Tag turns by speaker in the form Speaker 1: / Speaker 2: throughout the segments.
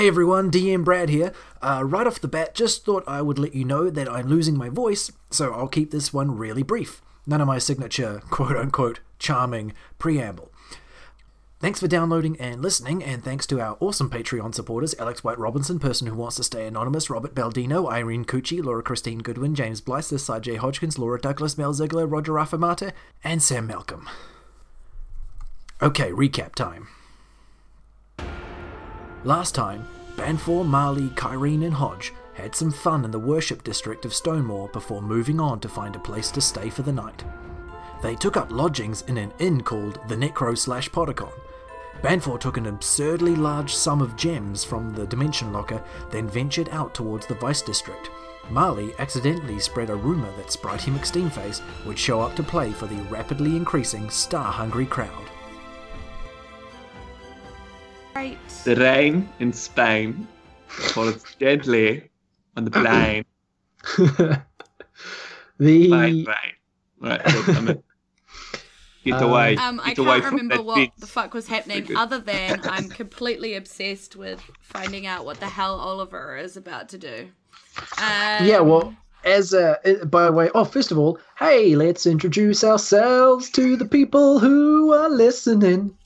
Speaker 1: Hey everyone, DM Brad here. Uh, right off the bat, just thought I would let you know that I'm losing my voice, so I'll keep this one really brief. None of my signature quote unquote charming preamble. Thanks for downloading and listening, and thanks to our awesome Patreon supporters Alex White Robinson, Person Who Wants to Stay Anonymous, Robert Baldino, Irene Cucci, Laura Christine Goodwin, James Blythe, Sajay Hodgkins, Laura Douglas, Mel Ziegler, Roger Affamata, and Sam Malcolm. Okay, recap time. Last time, Banfor, Marley, Kyrene, and Hodge had some fun in the worship district of Stonemore before moving on to find a place to stay for the night. They took up lodgings in an inn called the Necro slash Podicon. Banfor took an absurdly large sum of gems from the Dimension Locker, then ventured out towards the Vice District. Marley accidentally spread a rumour that Spritey McSteamface would show up to play for the rapidly increasing star hungry crowd.
Speaker 2: Right.
Speaker 3: The rain in Spain falls gently on the plain.
Speaker 4: the
Speaker 3: Plain rain. Right, look, I'm get
Speaker 4: Um,
Speaker 3: away.
Speaker 2: Um, I
Speaker 3: get away
Speaker 2: can't
Speaker 3: from
Speaker 2: remember what
Speaker 3: fence.
Speaker 2: the fuck was happening other than I'm completely obsessed with finding out what the hell Oliver is about to do. Um,
Speaker 4: yeah, well, as a uh, by the way, oh, first of all, hey, let's introduce ourselves to the people who are listening.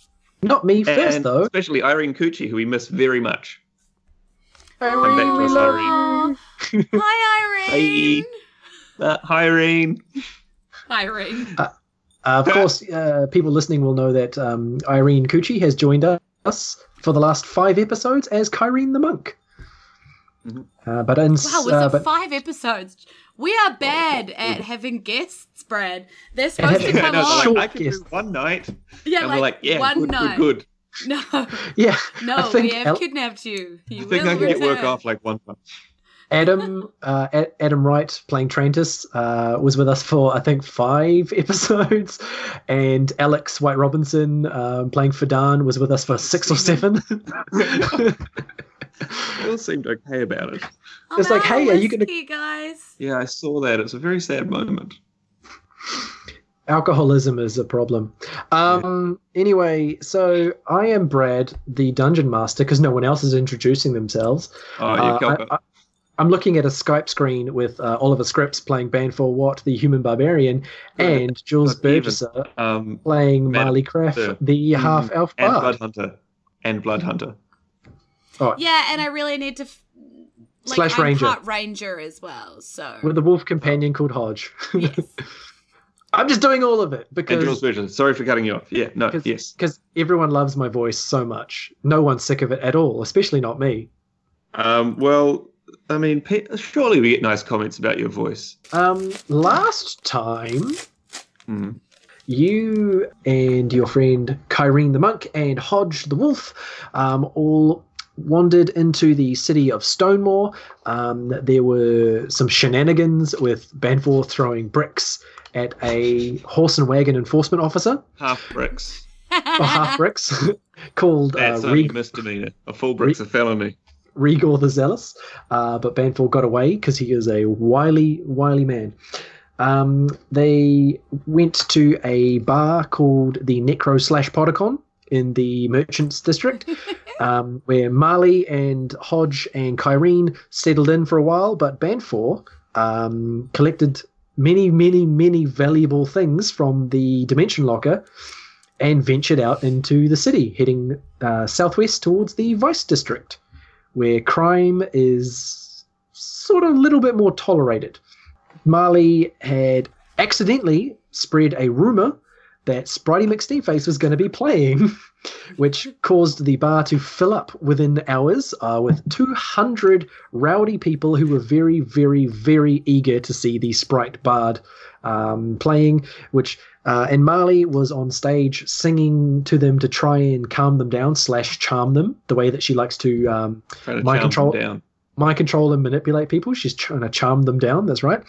Speaker 4: Not me first,
Speaker 3: and
Speaker 4: though.
Speaker 3: especially Irene Cucci, who we miss very much.
Speaker 4: Irene,
Speaker 3: back to us, Irene.
Speaker 2: Hi, Irene.
Speaker 3: Uh, hi, Irene.
Speaker 2: Irene.
Speaker 4: Uh, of course, uh, people listening will know that um, Irene Cucci has joined us for the last five episodes as Kyrene the Monk.
Speaker 3: Mhm.
Speaker 4: Uh, but in,
Speaker 2: Wow, was
Speaker 4: uh,
Speaker 2: it
Speaker 4: but
Speaker 2: five episodes? We are bad at having guests, Brad. They're supposed to come
Speaker 3: no,
Speaker 2: on.
Speaker 3: Like, I can
Speaker 4: guest.
Speaker 3: do one night.
Speaker 2: yeah,
Speaker 3: and
Speaker 2: like,
Speaker 3: we're like, yeah,
Speaker 2: one
Speaker 3: good,
Speaker 2: night.
Speaker 3: good, good.
Speaker 2: No,
Speaker 4: yeah,
Speaker 2: no,
Speaker 4: I think
Speaker 2: we have
Speaker 4: El-
Speaker 2: kidnapped you. You
Speaker 3: I think
Speaker 2: will
Speaker 3: I can get work off like one time.
Speaker 4: Adam uh, A- Adam Wright playing Trantis uh, was with us for I think five episodes, and Alex White Robinson um, playing Fadan was with us for six or seven.
Speaker 3: They all seemed okay about it.
Speaker 2: Oh,
Speaker 4: It's like, hey, are you gonna-
Speaker 2: whiskey, guys?
Speaker 3: Yeah, I saw that. It's a very sad moment.
Speaker 4: Alcoholism is a problem. Um, Anyway, so I am Brad, the dungeon master, because no one else is introducing themselves.
Speaker 3: Oh, you
Speaker 4: Uh,
Speaker 3: got
Speaker 4: I, am looking at a Skype screen with uh, Oliver Scripps playing Banfor Watt, the human barbarian, and Jules
Speaker 3: Not.
Speaker 4: Burgesser
Speaker 3: um,
Speaker 4: playing
Speaker 3: Man-
Speaker 4: Marley Craft,
Speaker 3: the-
Speaker 4: the half elf
Speaker 3: and
Speaker 4: bard.
Speaker 3: Bloodhunter. And Bloodhunter.
Speaker 4: Oh,
Speaker 2: Yeah, and I really need to. F- like,
Speaker 4: Slash
Speaker 2: I'm
Speaker 4: ranger.
Speaker 2: part ranger as well, so.
Speaker 4: with a wolf companion called Hodge.
Speaker 2: yes.
Speaker 4: I'm just doing all of it
Speaker 3: And Jules
Speaker 4: because
Speaker 3: Burgess. Sorry for cutting you off. Yeah, no,
Speaker 4: because
Speaker 3: yes.
Speaker 4: because everyone loves my voice so much. No one's sick of it at all, especially not me.
Speaker 3: Um, well, I mean, surely we get nice comments about your voice.
Speaker 4: Um, last time
Speaker 3: Hmm.
Speaker 4: you and your friend Kyrene the monk and Hodge the wolf um, all wandered into the city of Stonemore. Um, there were some shenanigans with Banfor throwing bricks at a horse and wagon enforcement officer,
Speaker 3: Half bricks.
Speaker 4: or half bricks, called uh,
Speaker 3: That's only
Speaker 4: Reg-
Speaker 3: a misdemeanor. A full brick's a felony.
Speaker 4: Rigor the Zealous, uh, but Banfor got away because he is a wily, wily man. Um, they went to a bar called the Necro slash Podicon in the Merchants District, um, where Marley and Hodge and Kyrene settled in for a while, but Banfor um, collected many, many, many valuable things from the Dimension Locker and ventured out into the city, heading uh, southwest towards the Vice District where crime is sort of a little bit more tolerated. Marley had accidentally spread a rumor that Spritey McSteamface was going to be playing, which caused the bar to fill up within hours uh, with 200 rowdy people who were very, very, very eager to see the Sprite Bard um, playing, which uh, and Marley was on stage singing to them to try and calm them down slash charm them the way that she likes to um,
Speaker 3: to
Speaker 4: My control-
Speaker 3: them down.
Speaker 4: mind control and manipulate people. She's trying to charm them down. That's right.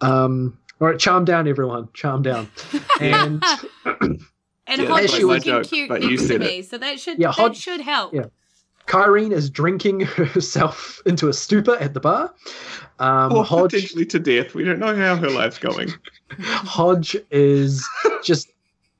Speaker 4: Um, all right, charm down, everyone. Charm down. And
Speaker 2: And
Speaker 3: Yeah,
Speaker 2: Hodge
Speaker 4: that's
Speaker 2: is looking
Speaker 3: joke,
Speaker 2: cute
Speaker 3: but you
Speaker 2: next to
Speaker 3: it.
Speaker 2: me, so that should
Speaker 4: Yeah,
Speaker 2: that
Speaker 4: Hodge-
Speaker 2: should help.
Speaker 4: yeah. Kyrene is drinking herself into a stupor at the bar. Um,
Speaker 3: Or
Speaker 4: Hodge,
Speaker 3: potentially to death. We don't know how her life's going.
Speaker 4: Hodge is just,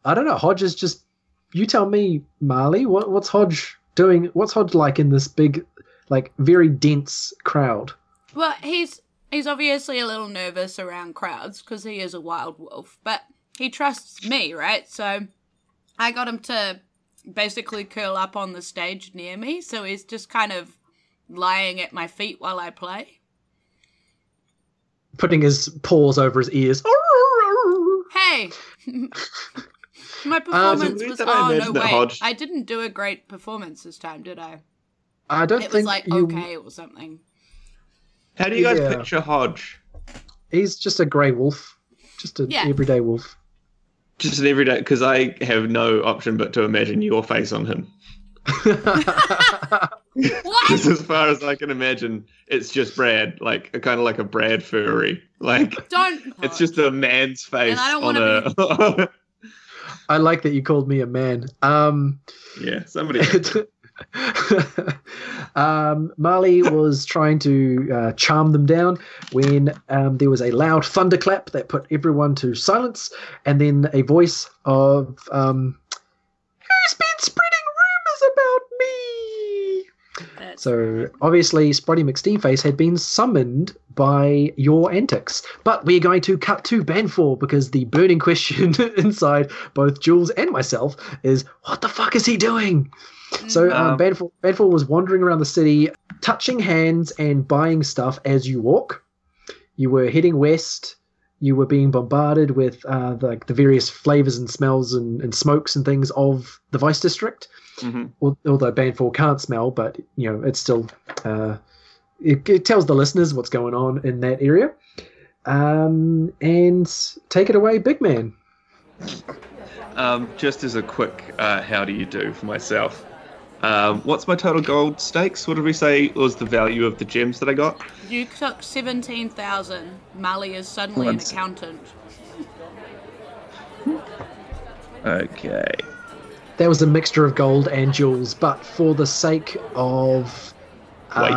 Speaker 4: I don't know. Hodge is just, you tell me, Marley, what, what's Hodge doing? What's Hodge like in this big, like very dense crowd.
Speaker 2: Well, he's he's obviously a little nervous around crowds because he is a wild wolf, but he trusts me, right? So I got him to basically curl up on the stage near me, so he's just kind of lying at my feet while I play.
Speaker 4: Putting his paws over his ears.
Speaker 2: Hey. My um, performance
Speaker 3: weird
Speaker 2: was
Speaker 3: that I
Speaker 2: oh no
Speaker 3: imagined
Speaker 2: wait
Speaker 3: Hodge-
Speaker 2: I didn't do a great performance this time did I?
Speaker 4: I don't
Speaker 2: It was
Speaker 4: think
Speaker 2: like
Speaker 4: you.
Speaker 2: okay or something.
Speaker 3: How do you guys
Speaker 4: Yeah.
Speaker 3: picture Hodge?
Speaker 4: He's just a grey wolf, just an
Speaker 2: Yeah.
Speaker 4: everyday wolf.
Speaker 3: Just an everyday, because I have no option but to imagine your face on him.
Speaker 2: What?
Speaker 3: Because as far as I can imagine, it's just Brad, like a kind of like a Brad furry. Like
Speaker 2: Don't.
Speaker 3: it's just a man's face and
Speaker 2: I don't
Speaker 3: on
Speaker 2: wanna
Speaker 3: a.
Speaker 4: I like that you called me a man. Um,
Speaker 3: yeah, somebody.
Speaker 4: um, Marley was trying to uh, charm them down when um, there was a loud thunderclap that put everyone to silence, and then a voice of um, "Who's been spreading rumors about me?"
Speaker 2: That's
Speaker 4: So obviously, Spotty McSteamface had been summoned by your antics. But we're going to cut to Banfor because the burning question inside both Jules and myself is, what the fuck is he doing? So um,
Speaker 3: Um,
Speaker 4: Banfor, Banfor was wandering around the city, touching hands and buying stuff as you walk. You were heading west. You were being bombarded with uh, the, the various flavors and smells and, and smokes and things of the Vice District
Speaker 3: Mhm.
Speaker 4: although Banfor can't smell, but you know it's still uh, it, it tells the listeners what's going on in that area. Um, and take it away, big man.
Speaker 3: Um, just as a quick uh, how do you do for myself. Um, what's my total gold stakes? What did we say was the value of the gems that I got?
Speaker 2: You took seventeen thousand. Mali is suddenly an
Speaker 3: Once.
Speaker 2: accountant.
Speaker 3: Okay.
Speaker 4: That was a mixture of gold and jewels, but for the sake of
Speaker 3: Wait.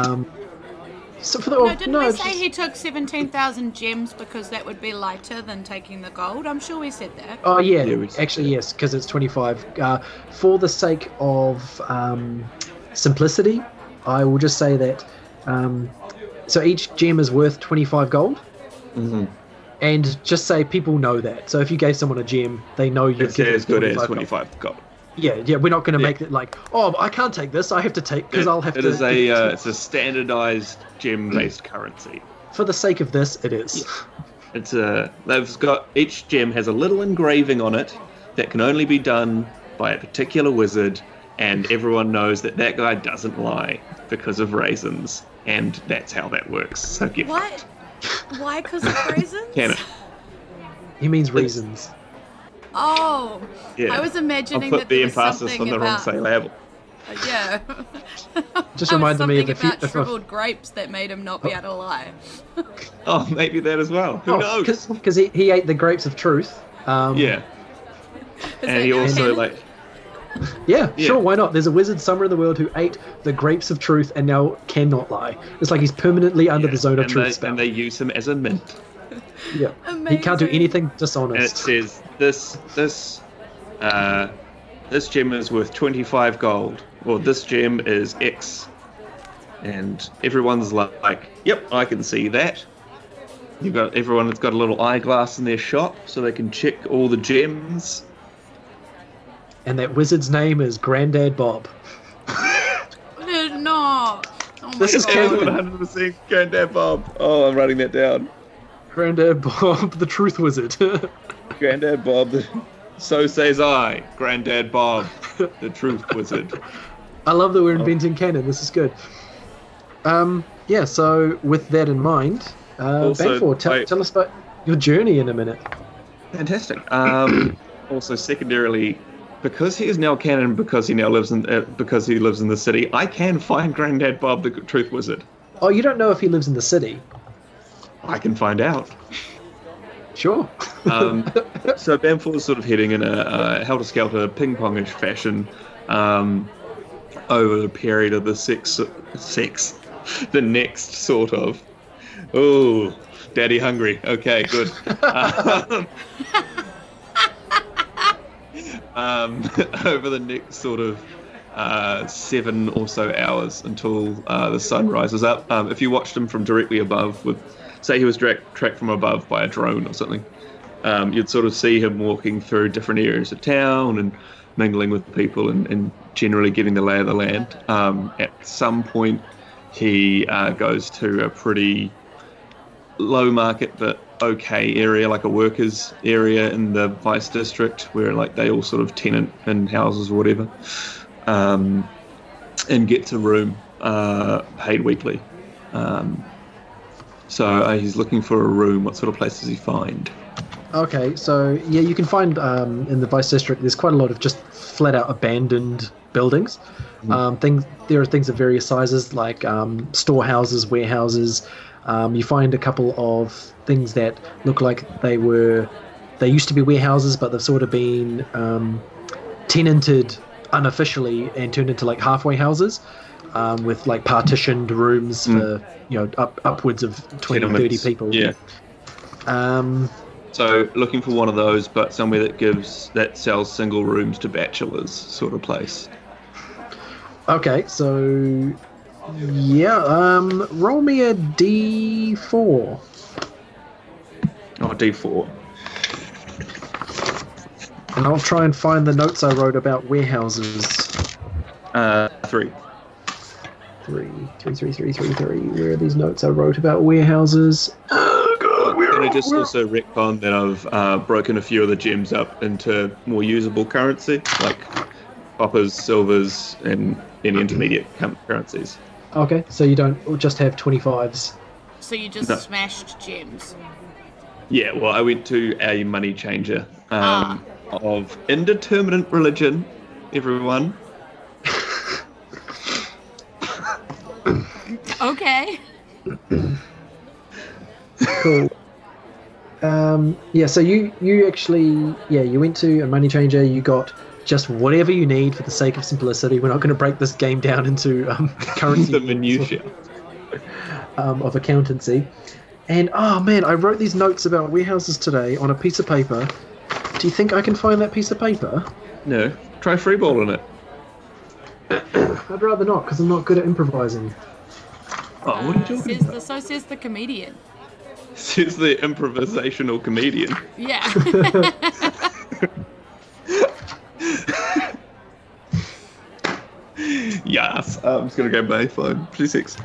Speaker 4: So for the
Speaker 2: No, didn't we say
Speaker 4: just-
Speaker 2: he took seventeen thousand gems because that would be lighter than taking the gold? I'm sure we said that.
Speaker 4: Oh yeah,
Speaker 3: Yeah,
Speaker 4: actually yes, because it's twenty five. Uh, for the sake of um, simplicity, I will just say that. Um, so each gem is worth twenty five gold.
Speaker 3: Mm-hmm.
Speaker 4: and just say people know that. So if you gave someone a gem, they know you're
Speaker 3: It's
Speaker 4: giving
Speaker 3: as good as
Speaker 4: 25 gold.
Speaker 3: 25 gold.
Speaker 4: Yeah, yeah, we're not going to
Speaker 3: Yeah.
Speaker 4: make it like, oh, I can't take this. I have to take because I'll have
Speaker 3: It
Speaker 4: to.
Speaker 3: is a uh, it's a standardized gem-based currency.
Speaker 4: For the sake of this, it is.
Speaker 3: It's a they've got each gem has a little engraving on it that can only be done by a particular wizard, and everyone knows that that guy doesn't lie because of raisins, and that's how that works. So get
Speaker 2: What? Why? Because of raisins?
Speaker 3: Canon.
Speaker 4: He means reasons.
Speaker 2: Oh,
Speaker 3: Yeah.
Speaker 2: I was imagining
Speaker 3: I'll
Speaker 2: imagining
Speaker 3: put
Speaker 2: that
Speaker 3: the
Speaker 2: there was
Speaker 3: emphasis on the wrong
Speaker 2: about
Speaker 3: syllable.
Speaker 2: yeah.
Speaker 4: Just
Speaker 2: I
Speaker 4: reminded me of the
Speaker 2: about
Speaker 4: few-
Speaker 2: shriveled grapes that made him not be able to lie.
Speaker 3: Oh, maybe that as well. Who knows?
Speaker 4: Because he, he ate the grapes of truth. Um,
Speaker 3: Yeah, and he also
Speaker 2: canon?
Speaker 3: like
Speaker 4: yeah,
Speaker 3: Yeah.
Speaker 4: sure, why not? There's a wizard somewhere in the world who ate the grapes of truth and now cannot lie. It's like he's permanently under
Speaker 3: yeah,
Speaker 4: the zone of truth
Speaker 3: they,
Speaker 4: spell.
Speaker 3: and they use him as a mint.
Speaker 4: Yeah. He can't do anything
Speaker 3: and it
Speaker 4: dishonest.
Speaker 3: says this this uh, this gem is worth 25 gold or this gem is x and everyone's li- like yep i can see that you've got everyone that's got a little eyeglass in their shop so they can check all the gems
Speaker 4: And that wizard's name is Grandad Bob.
Speaker 2: No. Oh
Speaker 4: This is
Speaker 2: god.
Speaker 4: canon.
Speaker 3: 100% granddad bob oh i'm writing that down
Speaker 4: Grandad Bob, the truth wizard.
Speaker 3: granddad bob so says i granddad bob the truth wizard
Speaker 4: I love that we're inventing canon. This is good. Um, yeah. So with that in mind, uh,
Speaker 3: Also,
Speaker 4: Banfor, tell, tell us about your journey in a minute.
Speaker 3: Fantastic. Um, also, secondarily, because he is now canon, because he now lives in, uh, because he lives in the city, I can find Granddad Bob the Truth Wizard.
Speaker 4: Oh, you don't know if he lives in the city.
Speaker 3: I can find out.
Speaker 4: Sure.
Speaker 3: Um, so Banfor is sort of heading in a uh, helter-skelter, ping-pongish fashion um, over the period of the six, six, the next sort of. Oh, daddy hungry. Okay, good. um, um, over the next sort of uh, seven or so hours until uh, the sun rises up. Um, if you watched him from directly above, with say he was direct, tracked from above by a drone or something, um, you'd sort of see him walking through different areas of town and mingling with people and, and generally getting the lay of the land. Um, at some point, he uh, goes to a pretty low market but okay area, like a workers area in the vice district, where like they all sort of tenant in houses or whatever, um, and gets a room uh, paid weekly. Um, so uh, he's looking for a room. What sort of place does he find?
Speaker 4: Okay, so yeah, you can find um, in the Vice District. There's quite a lot of just flat out abandoned buildings. Um, things there are things of various sizes, like um, storehouses, warehouses. Um, you find a couple of things that look like they were they used to be warehouses, but they've sort of been um, tenanted unofficially and turned into like halfway houses. Um, with like partitioned rooms for you know up upwards of 20 30 people
Speaker 3: Yeah.
Speaker 4: um,
Speaker 3: So looking for one of those, but somewhere that gives that sells single rooms to bachelors, sort of place.
Speaker 4: Okay, so yeah, um, roll me a d4.
Speaker 3: Oh, D four.
Speaker 4: And I'll try and find the notes I wrote about warehouses.
Speaker 3: Uh, three.
Speaker 4: Three, three, three, three, three, three. Where are these notes I wrote about warehouses? Oh god, where
Speaker 3: Can I just
Speaker 4: where-
Speaker 3: also retcon that I've uh, broken a few of the gems up into more usable currency, like coppers, silvers, and any intermediate currencies.
Speaker 4: Okay, so you don't just have 25s.
Speaker 2: So you just
Speaker 3: No.
Speaker 2: smashed gems.
Speaker 3: Yeah, well, I went to a money changer
Speaker 2: Ah.
Speaker 3: um, of indeterminate religion, everyone.
Speaker 2: Okay.
Speaker 4: Cool. Um, yeah, so you you actually yeah you went to a money changer. You got just whatever you need for the sake of simplicity. We're not going to break this game down into um, currency
Speaker 3: the minutiae.
Speaker 4: um, of accountancy. And oh man, I wrote these notes about warehouses today on a piece of paper. Do you think I can find that piece of paper?
Speaker 3: No, try freeballing it.
Speaker 4: I'd rather not because I'm not good at improvising.
Speaker 3: Oh, what are you
Speaker 2: Uh,
Speaker 3: talking
Speaker 2: says
Speaker 3: about?
Speaker 2: the, so says the comedian.
Speaker 3: Says the improvisational comedian.
Speaker 2: Yeah.
Speaker 3: Yes, I'm just gonna go my phone. G6.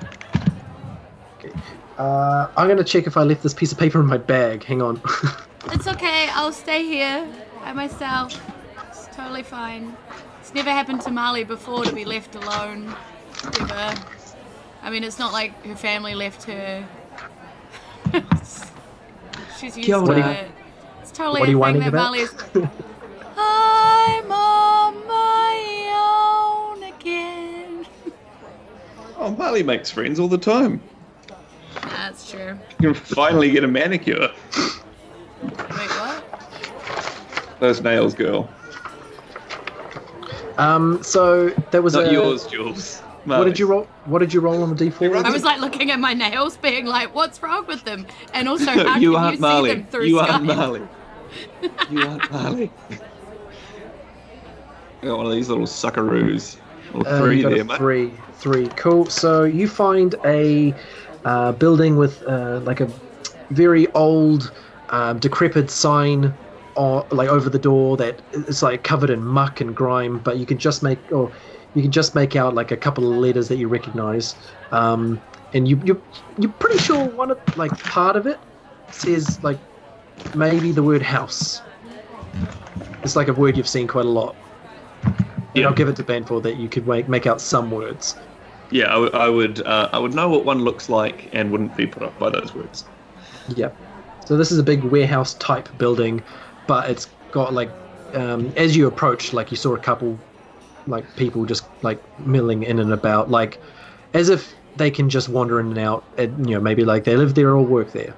Speaker 4: Uh, I'm going to check if I left this piece of paper in my bag. Hang on.
Speaker 2: it's okay. I'll stay here by myself. It's totally fine. It's never happened to Marley before to be left alone. Ever. I mean, it's not like her family left her. She's used
Speaker 3: Kia
Speaker 2: to
Speaker 3: ora.
Speaker 2: it. It's totally
Speaker 4: What
Speaker 2: a thing that
Speaker 4: about?
Speaker 2: Marley's. I'm on my own again.
Speaker 3: Oh, Marley makes friends all the time.
Speaker 2: That's true.
Speaker 3: You can finally get a manicure.
Speaker 2: Wait, what?
Speaker 3: Those nails, girl.
Speaker 4: um, so there was
Speaker 3: Not
Speaker 4: a.
Speaker 3: yours, Jules.
Speaker 4: What did you roll? What did you roll on the d4?
Speaker 2: I was like looking at my nails, being like, "What's wrong with them?" And also, how
Speaker 3: you
Speaker 2: can
Speaker 3: aren't
Speaker 2: you see
Speaker 3: Marley.
Speaker 2: them through
Speaker 3: You
Speaker 2: Skype?
Speaker 3: aren't Marley. You aren't Marley. I got one of these little suckaroos. Or
Speaker 4: Uh,
Speaker 3: three
Speaker 4: you got
Speaker 3: there, mate.
Speaker 4: three, three. Cool. So you find a uh, building with uh, like a very old, um, decrepit sign, or like over the door that is like covered in muck and grime. But you can just make, or you can just make out like a couple of letters that you recognize. Um, and you you you're pretty sure one of like part of it says like maybe the word house. It's like a word you've seen quite a lot. And
Speaker 3: Yeah.
Speaker 4: I'll give it to Banfor that you could make, make out some words.
Speaker 3: Yeah, I would- I would. Uh, I would know what one looks like and wouldn't be put off by those words.
Speaker 4: Yeah. So this is a big warehouse type building, but it's got like, um, as you approach, like you saw a couple, like people just like milling in and about, like as if they can just wander in and out. And, you know, maybe like they live there or work there.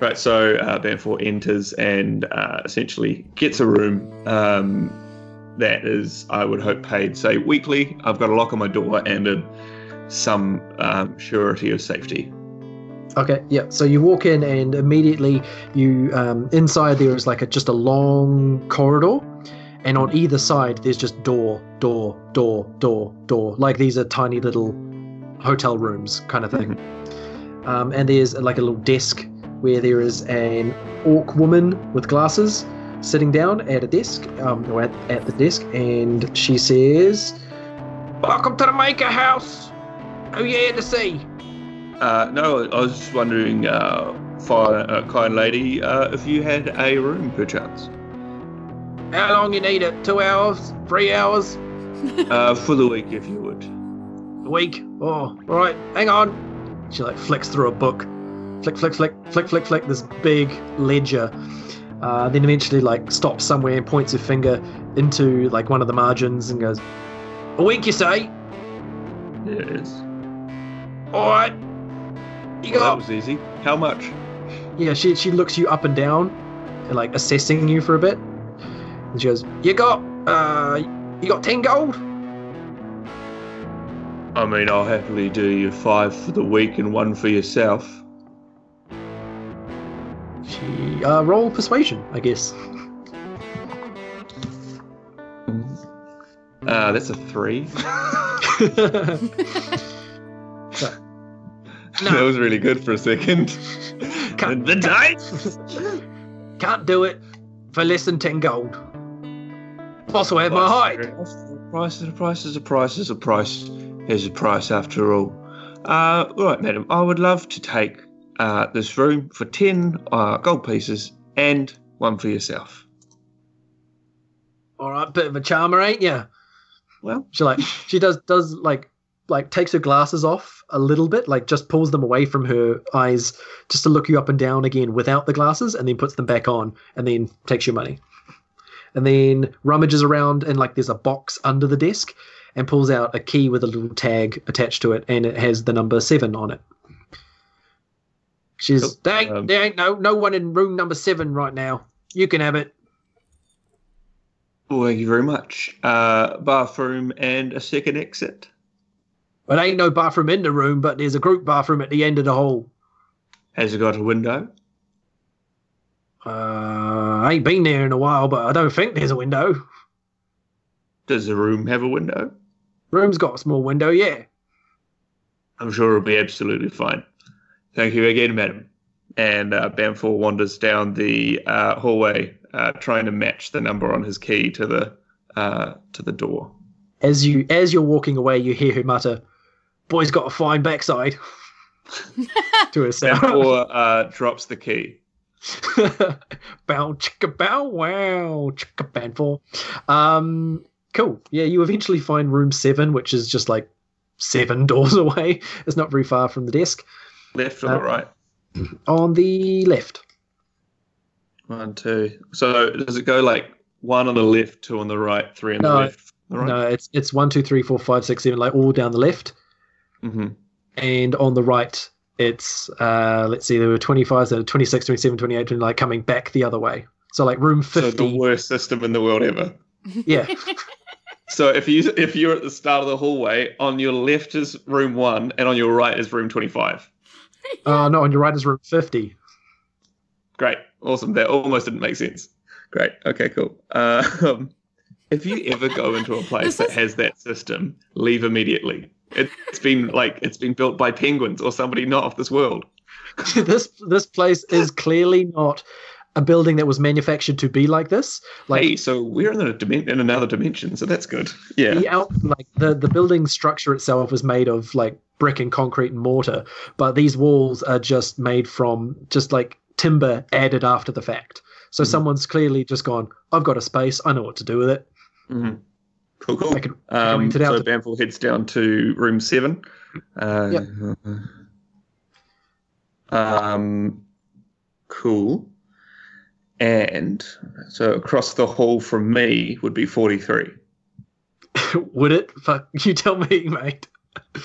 Speaker 3: Right, so uh, Banfor enters and uh, essentially gets a room um, that is, I would hope, paid, say, weekly. I've got a lock on my door and a, some um, surety of safety.
Speaker 4: Okay, yeah. So you walk in, and immediately you um, inside there is like a, just a long corridor, and on either side there's just door, door, door, door, door. Like these are tiny little hotel rooms kind of thing. Um, and there's like a little desk where there is an orc woman with glasses sitting down at a desk, um, or at, at the desk, and she says, "Welcome to the Maker House. Who you here to see?"
Speaker 3: Uh, no, I was just wondering, uh, fine, uh, kind lady, uh, if you had a room perchance.
Speaker 4: How long you need it? Two hours? Three hours?
Speaker 3: Uh, for the week, if you would.
Speaker 4: A week? Oh, all right. Hang on. She like flicks through a book. Flick, flick, flick, flick, flick, flick. This big ledger. Uh, then eventually like stops somewhere and points her finger into like one of the margins and goes, "A week, you say?
Speaker 3: Is.
Speaker 4: All right. You
Speaker 3: Well, that was easy. How much?
Speaker 4: Yeah, she she looks you up and down, and, like assessing you for a bit. And she goes, "You got uh, you got ten gold."
Speaker 3: I mean, I'll happily do you five for the week and one for yourself.
Speaker 4: She uh, roll persuasion, I guess.
Speaker 3: Uh, that's a three. that was really good for a second.
Speaker 4: Can't-
Speaker 3: the dice.
Speaker 4: Can't do it for less than ten gold. Will have my hide.
Speaker 3: A price is a price is a price is a price is a price after all. Uh, right, madam, I would love to take uh, this room for 10 uh, gold pieces and one for yourself.
Speaker 4: All right, bit of a charmer, ain't ya?
Speaker 3: Well,
Speaker 4: She like she does does like like takes her glasses off a little bit, like just pulls them away from her eyes just to look you up and down again without the glasses, and then puts them back on, and then takes your money. And then rummages around and like there's a box under the desk, and pulls out a key with a little tag attached to it, and it has the number seven on it. She's
Speaker 3: Cool.
Speaker 4: there ain't,
Speaker 3: Um,
Speaker 4: there ain't no no one in room number seven right now. You can have it.
Speaker 3: well, thank you very much. Uh, bathroom and a second exit.
Speaker 4: But ain't no bathroom in the room, but there's a group bathroom at the end of the hall.
Speaker 3: Has it got a window?
Speaker 4: Uh, I ain't been there in a while, but I don't think there's a window.
Speaker 3: Does the room have a window?
Speaker 4: Room's got a small window, yeah.
Speaker 3: I'm sure it'll be absolutely fine. Thank you again, madam. And uh, Banfor wanders down the uh, hallway, uh, trying to match the number on his key to the uh, to the door.
Speaker 4: As you as you're walking away, you hear her mutter, "Boy's got a fine backside." to herself.
Speaker 3: Banfor uh, drops the key.
Speaker 4: bow chicka bow wow chicka bandful. Um, cool. Yeah, you eventually find room seven, which is just like seven doors away. It's not very far from the desk.
Speaker 3: Left or
Speaker 4: Uh,
Speaker 3: the right?
Speaker 4: On the left.
Speaker 3: One, two. So does it go like one on the left, two on the right, three on the
Speaker 4: No,
Speaker 3: left? The right?
Speaker 4: No, it's it's one, two, three, four, five, six, seven, like all down the left.
Speaker 3: hmm
Speaker 4: and on the right it's uh let's see there were 25 so 26 27 28 and like coming back the other way so like room 50.
Speaker 3: So
Speaker 4: 50
Speaker 3: the worst system in the world ever.
Speaker 4: yeah
Speaker 3: So if you if you're at the start of the hallway, on your left is room one, and on your right is room twenty-five.
Speaker 4: uh no on your right is room 50
Speaker 3: Great, awesome. That almost didn't make sense. Great. Okay, cool. Uh, um, if you ever go into a place
Speaker 2: This
Speaker 3: that
Speaker 2: is-
Speaker 3: has that system, leave immediately. It, it's been like it's been built by penguins or somebody not of this world.
Speaker 4: this this place is clearly not a building that was manufactured to be like this like
Speaker 3: hey, so we're in a dimen- in another dimension, so that's good. Yeah.
Speaker 4: the out like the the building structure itself is made of like brick and concrete and mortar but these walls are just made from just like timber added after the fact so
Speaker 3: Mhm.
Speaker 4: someone's clearly just gone i've got a space i know what to do with it
Speaker 3: hmm Cool, cool.
Speaker 4: I can, I can
Speaker 3: Um, so
Speaker 4: to-
Speaker 3: Banfor heads down to room seven. Uh, Um, cool. And so across the hall from me would be 43.
Speaker 4: Would it? Fuck, you tell me, mate.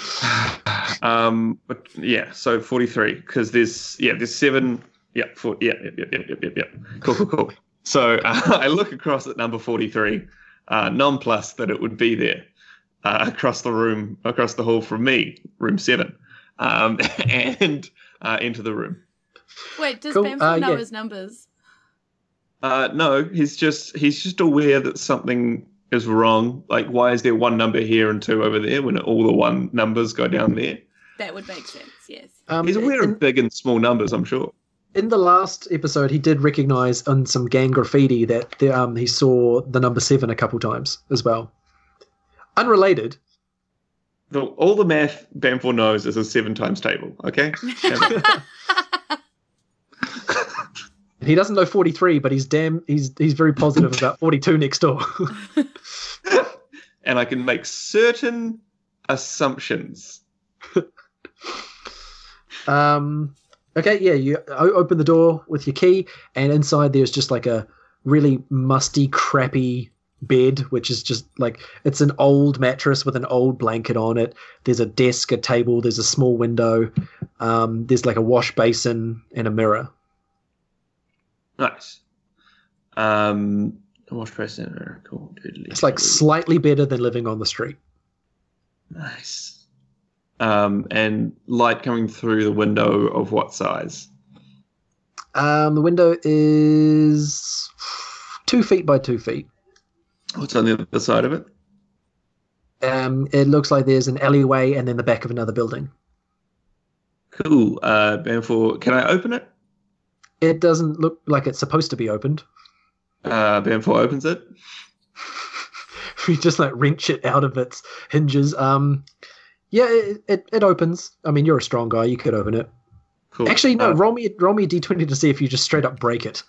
Speaker 3: Um, but yeah, so 43 because there's yeah there's seven. Yeah, four, yeah, yeah, yeah, yeah, yeah, yeah. Cool, cool, cool. So uh, I look across at number 43, uh, nonplussed that it would be there uh, across the room, across the hall from me, room seven, um, and uh, into the room.
Speaker 2: Wait, does
Speaker 4: Cool,
Speaker 2: Banfor
Speaker 4: uh,
Speaker 2: know
Speaker 4: yeah.
Speaker 2: his numbers?
Speaker 3: Uh, no, he's just he's just aware that something is wrong. Like, why is there one number here and two over there when all the one numbers go down there?
Speaker 2: That would make sense. Yes.
Speaker 4: Um,
Speaker 3: He's aware
Speaker 4: in,
Speaker 3: of big and small numbers, I'm sure.
Speaker 4: In the last episode, he did recognize on some gang graffiti that the, um, he saw the number seven a couple times as well. Unrelated.
Speaker 3: The, all the math Banfor knows is a seven times table. Okay,
Speaker 4: He doesn't know 43, but he's damn he's he's very positive about 42 next door.
Speaker 3: and I can make certain assumptions.
Speaker 4: um okay, yeah, you open the door with your key and inside there's just like a really musty crappy bed which is just like it's an old mattress with an old blanket on it. There's a desk, a table, there's a small window. Um there's like a wash basin and a mirror.
Speaker 3: Nice. Um, wash press center. Cool. Doodly
Speaker 4: It's like slightly better than living on the street.
Speaker 3: nice. Um, and light coming through the window of what size?
Speaker 4: Um, the window is two feet by two feet.
Speaker 3: What's on the other side of it?
Speaker 4: Um, it looks like there's an alleyway and then the back of another building.
Speaker 3: Cool. Uh, Banfor, can I open it?
Speaker 4: It doesn't look like it's supposed to be opened.
Speaker 3: Uh, Banfor opens it.
Speaker 4: we just like wrench it out of its hinges. Um, yeah, it, it, it opens. I mean, you're a strong guy. You could open it.
Speaker 3: Cool.
Speaker 4: Actually, no.
Speaker 3: Uh,
Speaker 4: roll me roll me a d20 to see if you just straight up break it.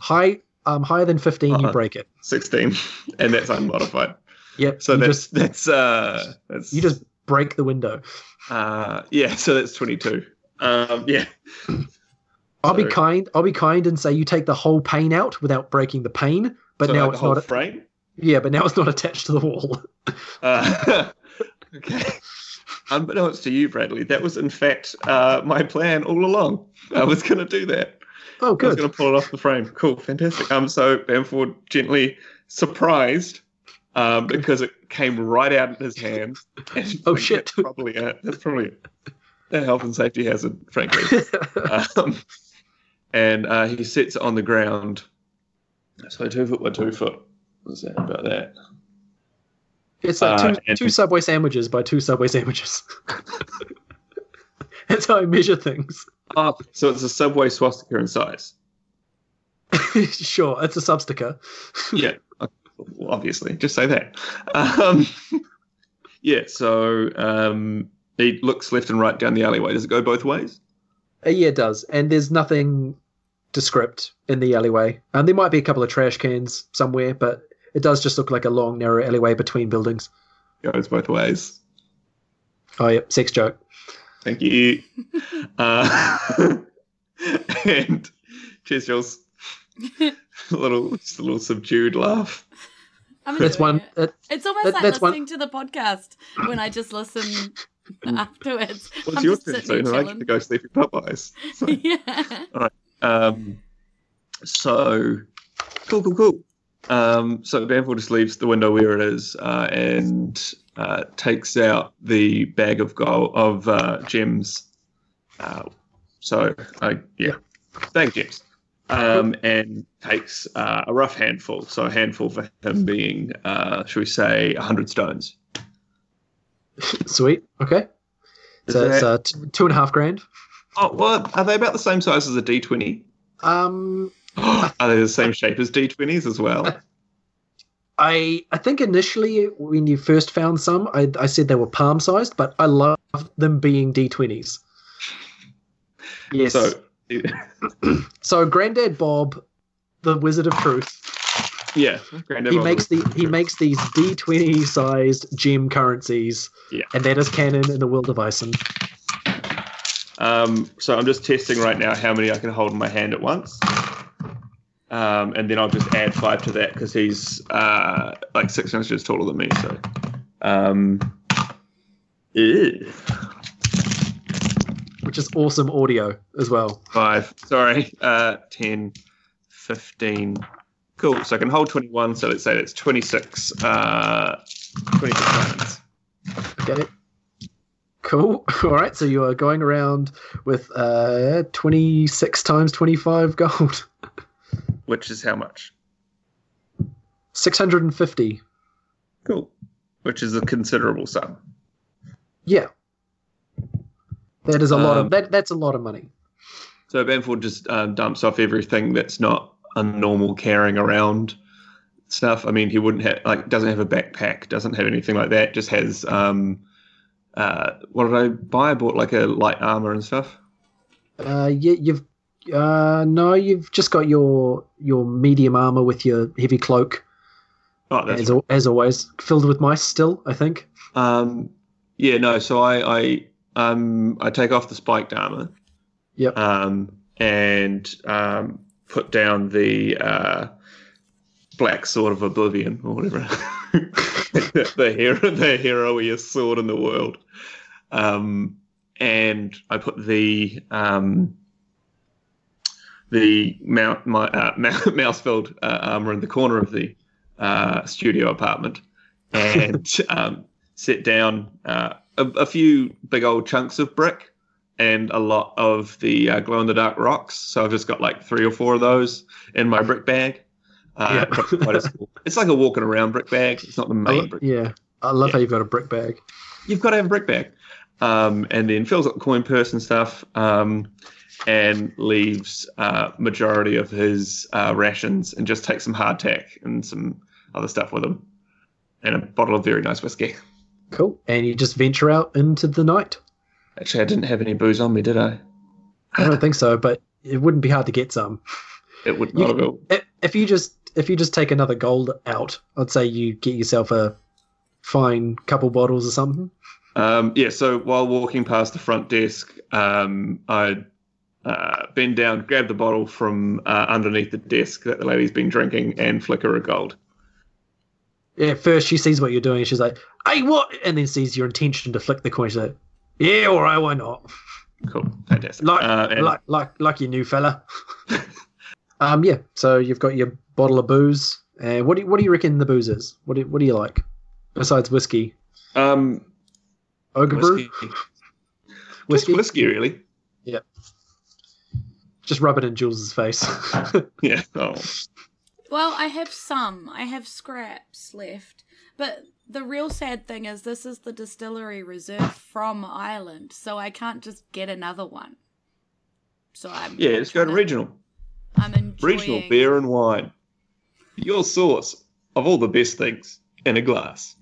Speaker 4: High um higher than 15, you
Speaker 3: Uh-huh.
Speaker 4: break it.
Speaker 3: 16, and that's unmodified.
Speaker 4: Yep.
Speaker 3: So that's
Speaker 4: just
Speaker 3: that's uh that's
Speaker 4: you just break the window.
Speaker 3: uh yeah. So that's 22. Um, yeah.
Speaker 4: I'll be kind. I'll be kind and say you take the whole pane out without breaking the pane. But
Speaker 3: So,
Speaker 4: now
Speaker 3: like,
Speaker 4: it's
Speaker 3: the whole
Speaker 4: not.
Speaker 3: frame.
Speaker 4: yeah, but now it's not attached to the wall.
Speaker 3: Uh, okay. Unbeknownst to you, Bradley, that was in fact uh, my plan all along. I was going to do that.
Speaker 4: Oh, good.
Speaker 3: I was going to pull it off the frame. Cool, fantastic. Um, so Banfor gently surprised um, because it came right out of his hand. And
Speaker 4: Oh, shit.
Speaker 3: That's probably a, that's probably a health and safety hazard, frankly. um, and uh, he sits on the ground. So two foot by two foot. What's that about that?
Speaker 4: It's like
Speaker 3: uh,
Speaker 4: two,
Speaker 3: and-
Speaker 4: two Subway sandwiches by two Subway sandwiches. That's how I measure things.
Speaker 3: Oh, so it's a subway swastika in size.
Speaker 4: sure, it's a substica.
Speaker 3: yeah, well, obviously, just say that. Um, yeah, so um, he looks left and right down the alleyway. Does it go both ways?
Speaker 4: Uh, yeah, it does. And there's nothing descript in the alleyway. And there might be a couple of trash cans somewhere, but it does just look like a long, narrow alleyway between buildings.
Speaker 3: Goes both ways.
Speaker 4: Oh, yeah, sex joke.
Speaker 3: Thank you. uh, and cheers, Jules. a little, just a little subdued laugh.
Speaker 2: I'm
Speaker 4: That's one.
Speaker 2: it.
Speaker 4: It,
Speaker 2: It's almost
Speaker 4: that-
Speaker 2: like
Speaker 4: that's one-
Speaker 2: listening to the podcast when I just listen afterwards.
Speaker 3: What's
Speaker 2: I'm
Speaker 3: your
Speaker 2: just
Speaker 3: turn
Speaker 2: sitting
Speaker 3: soon?
Speaker 2: here
Speaker 3: I get to go sleepy Popeyes. So,
Speaker 2: yeah.
Speaker 3: Um, so cool, cool, cool. Um, so Banfor just leaves the window where it is uh, and uh, takes out the bag of gold of uh, gems. Uh, so uh, yeah, bag of gems. Um, and takes uh, a rough handful. So a handful for him being, uh, should we say, hundred stones.
Speaker 4: sweet. Okay.
Speaker 3: Is
Speaker 4: So it's
Speaker 3: that-
Speaker 4: uh, t- two and a half grand.
Speaker 3: oh, well, are they about the same size as a D twenty?
Speaker 4: Um,
Speaker 3: are they the same shape as D twenties as well?
Speaker 4: I I think initially when you first found some, I, I said they were palm sized, but I love them being D20s. Yes.
Speaker 3: So
Speaker 4: So Granddad Bob, the Wizard of Truth,
Speaker 3: yeah, Granddad
Speaker 4: he
Speaker 3: Bob
Speaker 4: makes
Speaker 3: was-
Speaker 4: the he makes these D20 sized gem currencies.
Speaker 3: Yeah.
Speaker 4: And that is canon in the world of Ison.
Speaker 3: Um, so I'm just testing right now how many I can hold in my hand at once. Um, and then I'll just add five to that because he's uh, like six inches taller than me. So, um, ew.
Speaker 4: which is awesome audio as well.
Speaker 3: five, sorry, uh, 10, 15. Cool. So I can hold 21. So let's say that's 26, uh, 26 diamonds.
Speaker 4: Okay. Cool. All right. So you are going around with uh, 26 times 25 gold.
Speaker 3: which is how much?
Speaker 4: 650.
Speaker 3: Cool. Which is a considerable sum.
Speaker 4: Yeah. That is a lot
Speaker 3: Um,
Speaker 4: of that. That's a lot of money.
Speaker 3: So Banfor just um, dumps off everything that's not a normal carrying around stuff. I mean, he wouldn't have like doesn't have a backpack, doesn't have anything like that. Just has um, uh, what did I buy? I bought like a light armor and stuff.
Speaker 4: Uh, you, you've uh, no, you've just got your your medium armor with your heavy cloak,
Speaker 3: Oh, that's
Speaker 4: as, al- as always, filled with mice. Still, I think.
Speaker 3: Um, yeah, no. So I, I, um, I take off the spiked armor.
Speaker 4: Yep.
Speaker 3: Um, and um, put down the uh, black sword of oblivion or whatever. the hero, the heroiest sword in the world. Um, and I put the um, the mount, my, uh, mouse filled uh, armor in the corner of the uh, studio apartment and um, sit down uh, a, a few big old chunks of brick and a lot of the uh, glow in the dark rocks. So I've just got like three or four of those in my brick bag. Uh,
Speaker 4: Yeah.
Speaker 3: quite a it's like a walking around brick bag. It's not the main brick.
Speaker 4: yeah, I love
Speaker 3: Yeah.
Speaker 4: how you've got a brick bag.
Speaker 3: You've got to have a brick bag. Um, and then fills up the coin purse and stuff. Um, and leaves uh, majority of his uh, rations and just takes some hardtack and some other stuff with him, and a bottle of very nice whiskey.
Speaker 4: Cool. And you just venture out into the night.
Speaker 3: Actually, I didn't have any booze on me, did I?
Speaker 4: I don't think so, but it wouldn't be hard to get some.
Speaker 3: It would not have.
Speaker 4: If you just if you just take another gold out, I'd say you get yourself a fine couple bottles or something.
Speaker 3: Um, yeah, so while walking past the front desk, um, I uh, bend down, grab the bottle from uh, underneath the desk that the lady's been drinking, and flicker a gold.
Speaker 4: Yeah, first she sees what you're doing, she's like, "Hey, what?" and then sees your intention to flick the coin. She's like, "Yeah, all right, why not?"
Speaker 3: Cool, fantastic.
Speaker 4: Like,
Speaker 3: Uh, and-
Speaker 4: like, like, like you new fella. um, yeah. So you've got your bottle of booze. And what do you, what do you reckon the booze is? What do what do you like besides whiskey?
Speaker 3: um,
Speaker 4: Ogre
Speaker 3: whiskey.
Speaker 4: brew, whiskey.
Speaker 3: whiskey, really.
Speaker 4: Just rub it in Jules's face.
Speaker 3: Yeah. Oh.
Speaker 2: Well, I have some. I have scraps left. But the real sad thing is, this is the distillery reserve from Ireland, so I can't just get another one. So I'm
Speaker 3: Yeah, let's go to regional.
Speaker 2: I'm enjoying
Speaker 3: Regional beer and wine. Your source of all the best things in a glass.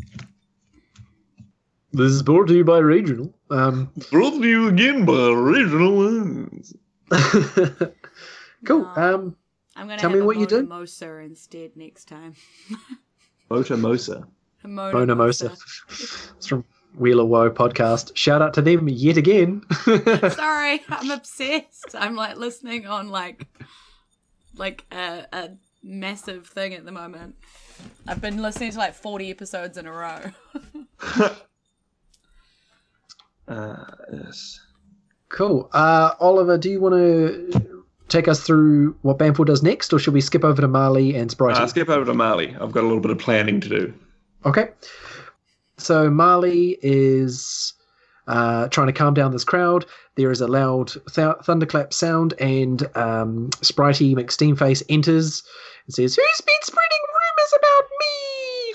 Speaker 4: this is brought to you by Regional. Um,
Speaker 3: Brought to you again by Regional Wines.
Speaker 4: cool.
Speaker 2: No.
Speaker 4: Um,
Speaker 2: I'm gonna
Speaker 4: Tell
Speaker 2: have
Speaker 4: me what you
Speaker 2: do.
Speaker 4: did.
Speaker 2: Mosa instead next time.
Speaker 3: Mota Mosa.
Speaker 2: A Mona,
Speaker 4: Mona Mosa. It's from Wheeler Woe podcast. Shout out to them yet again.
Speaker 2: Sorry, I'm obsessed. I'm like listening on like like a, a massive thing at the moment. I've been listening to like 40 episodes in a row.
Speaker 3: Uh, yes.
Speaker 4: Cool. Uh, Oliver, do you want to take us through what Banfor does next, or should we skip over to Marley and Sprite?
Speaker 3: Uh, skip over to Marley. I've got a little bit of planning to do.
Speaker 4: Okay. So Marley is uh, trying to calm down this crowd. There is a loud th- thunderclap sound, and um, Spritey McSteamface enters and says, Who's been spreading rumors about me?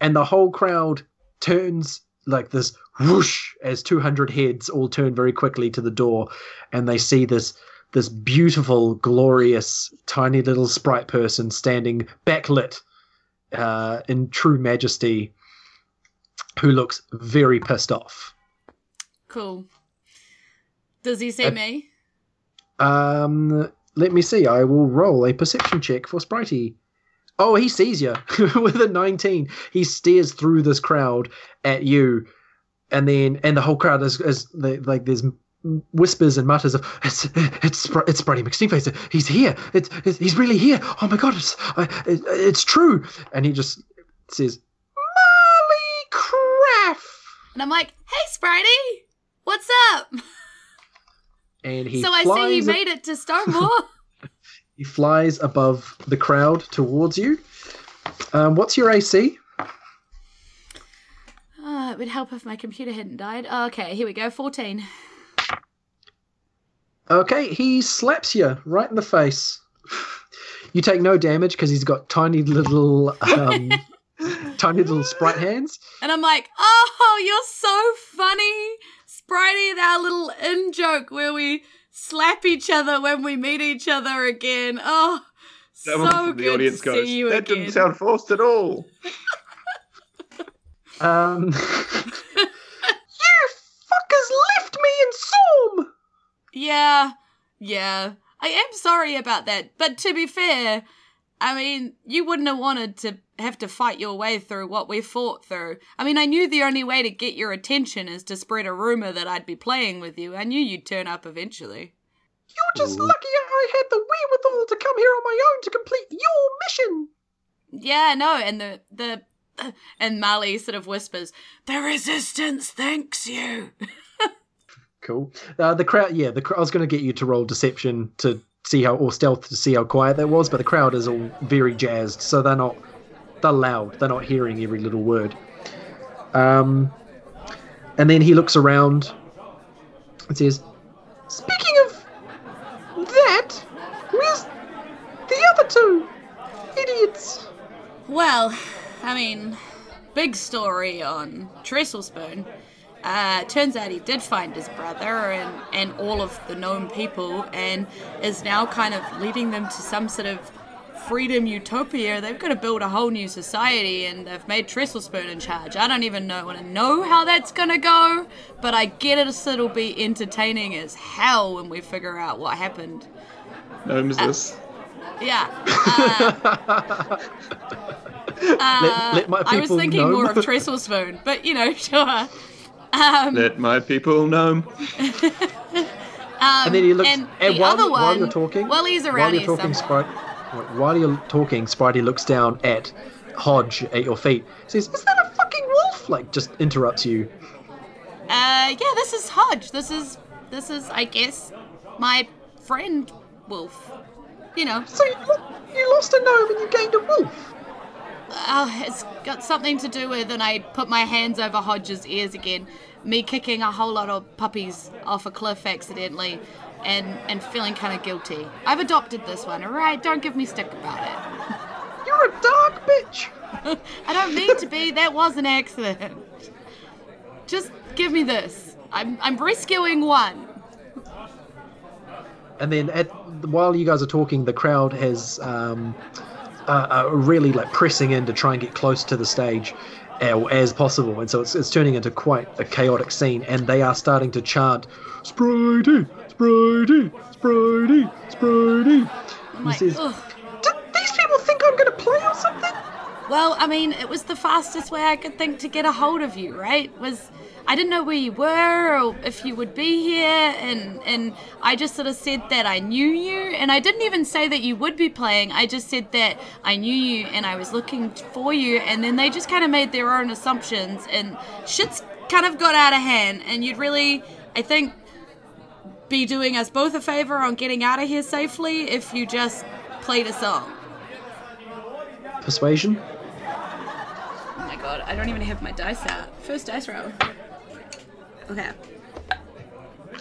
Speaker 4: And the whole crowd turns like this whoosh as 200 heads all turn very quickly to the door, and they see this. This beautiful, glorious, tiny little sprite person standing backlit uh, in true majesty, who looks very pissed off.
Speaker 2: Cool. Does he see
Speaker 4: Uh,
Speaker 2: me?
Speaker 4: Um, let me see. I will roll a perception check for Spritey. Oh, he sees you with a 19. He stares through this crowd at you, and then and the whole crowd is, is like there's whispers and mutters of it's it's it's Spritey McSteamface. He's here. It's, it's he's really here. Oh my god, it's I, it, it's true. And he just says, Marley Craft.
Speaker 2: And I'm like, hey, Spritey! What's up?
Speaker 4: And he
Speaker 2: so I see you made it to Starmore.
Speaker 4: He flies above the crowd towards you. Um, what's your AC?
Speaker 2: oh, it would help if my computer hadn't died. Oh, okay, here we go. 14.
Speaker 4: Okay, he slaps you right in the face. You take no damage because he's got tiny little, um, tiny little sprite hands.
Speaker 2: And I'm like, oh, you're so funny. Spritey, That little in joke where we slap each other when we meet each other again. Oh,
Speaker 3: Someone
Speaker 2: so
Speaker 3: the
Speaker 2: good
Speaker 3: audience
Speaker 2: to
Speaker 3: goes,
Speaker 2: see you
Speaker 3: that
Speaker 2: again.
Speaker 3: didn't sound forced at all.
Speaker 4: Um, you fuckers left me in Storm.
Speaker 2: Yeah, yeah. I am sorry about that. But to be fair, I mean, you wouldn't have wanted to have to fight your way through what we fought through. I mean, I knew the only way to get your attention is to spread a rumor that I'd be playing with you. I knew you'd turn up eventually.
Speaker 4: You're just
Speaker 3: Ooh.
Speaker 4: lucky I had the wherewithal to come here on my own to complete your mission.
Speaker 2: Yeah, no, and the the and Marley sort of whispers, "The resistance thanks you."
Speaker 4: Cool. Uh, the crowd, yeah, the cr- I was going to get you to roll deception to see how, or stealth to see how quiet that was, but the crowd is all very jazzed, so they're not, they're loud. They're not hearing every little word. Um, and then he looks around and says, "Speaking of that, where's the other two idiots?"
Speaker 2: Well, I mean, big story on Trestle. Uh, turns out he did find his brother and, and all of the known people and is now kind of leading them to some sort of freedom utopia. They've got to build a whole new society and they've made Trestle Spoon in charge. I don't even know, want to know how that's going to go, but I get it, it'll be entertaining as hell when we figure out what happened.
Speaker 3: Gnomes this.
Speaker 2: Yeah. Uh,
Speaker 4: let, let my people
Speaker 2: I was thinking
Speaker 4: know.
Speaker 2: more of Trestle Spoon, but you know, sure. Um,
Speaker 3: Let my people know.
Speaker 4: and then he looks.
Speaker 2: and
Speaker 4: And,
Speaker 2: the
Speaker 4: while,
Speaker 2: other
Speaker 4: while you're talking,
Speaker 2: well, he's
Speaker 4: while
Speaker 2: around
Speaker 4: you're talking. Sprite, while you're talking, Spritey looks down at Hodge at your feet. Says, "Is that a fucking wolf?" Like, just interrupts you.
Speaker 2: uh, yeah, this is Hodge. This is this is, I guess, my friend Wolf. You know,
Speaker 4: So you, you lost a gnome and you gained a wolf.
Speaker 2: Uh, it's got something to do with, and I put my hands over Hodge's ears again. Me kicking a whole lot of puppies off a cliff accidentally, and and feeling kind of guilty. I've adopted this one. All right, don't give me stick about it.
Speaker 4: You're a dark bitch.
Speaker 2: I don't mean to be. That was an accident. Just give me this. I'm I'm rescuing one.
Speaker 4: And then, at while you guys are talking, the crowd has um, uh, uh, really like pressing in to try and get close to the stage uh, as possible, and so it's, it's turning into quite a chaotic scene. And they are starting to chant, "Spritey, Spritey, Spritey, Spritey."
Speaker 2: I'm like,
Speaker 4: says- Did these people think I'm going to play or something?
Speaker 2: Well, I mean, it was the fastest way I could think to get a hold of you, right? Was I didn't know where you were or if you would be here, and and I just sort of said that I knew you, and I didn't even say that you would be playing. I just said that I knew you and I was looking for you, and then they just kind of made their own assumptions, and shit's kind of got out of hand, and you'd really, I think, be doing us both a favor on getting out of here safely if you just played a song.
Speaker 4: Persuasion.
Speaker 2: Oh my god, I don't even have my dice out. First dice roll. Okay.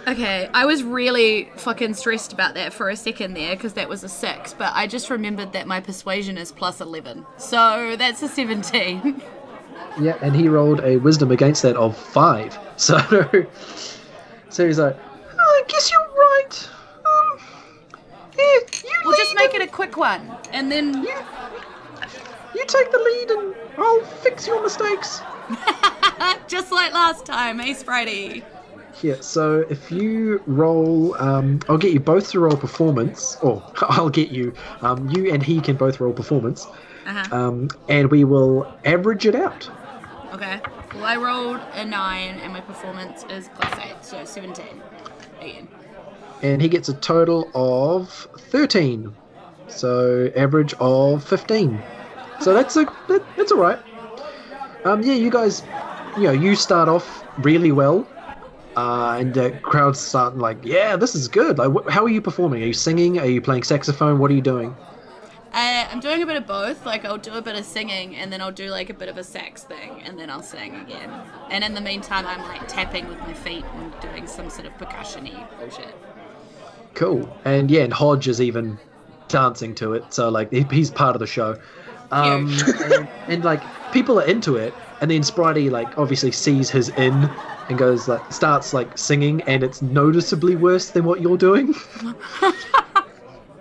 Speaker 2: Okay, I was really fucking stressed about that for a second there because that was a six, but I just remembered that my persuasion is plus 11. So that's a 17.
Speaker 4: Yeah, and he rolled a wisdom against that of five. So, so he's like, "Oh, I guess you're right. Um, yeah, you
Speaker 2: we'll just make
Speaker 4: and-
Speaker 2: it a quick one. And then.
Speaker 4: You, you take the lead, and I'll fix your mistakes.
Speaker 2: just like last time, Ace Spritey?
Speaker 4: Yeah. So if you roll, um, I'll get you both to roll performance, or I'll get you. Um, you and he can both roll performance,
Speaker 2: Uh-huh.
Speaker 4: um, and we will average it out.
Speaker 2: Okay. Well, I rolled a 9 and my performance is plus 8, so 17. Again.
Speaker 4: and he gets a total of 13 so average of 15 so that's a that, that's all right um yeah you guys you know you start off really well uh, and the crowd's start like yeah this is good like wh- how are you performing are you singing are you playing saxophone what are you doing
Speaker 2: Uh, I'm doing a bit of both. Like, I'll do a bit of singing, and then I'll do like a bit of a sax thing, and then I'll sing again. And in the meantime, I'm like tapping with my feet and doing some sort of percussion-y bullshit.
Speaker 4: cool and yeah and hodge is even dancing to it, so like he, he's part of the show. Um, and, and like people are into it, and then Spritey like obviously sees his in and goes like starts like singing, and it's noticeably worse than what you're doing.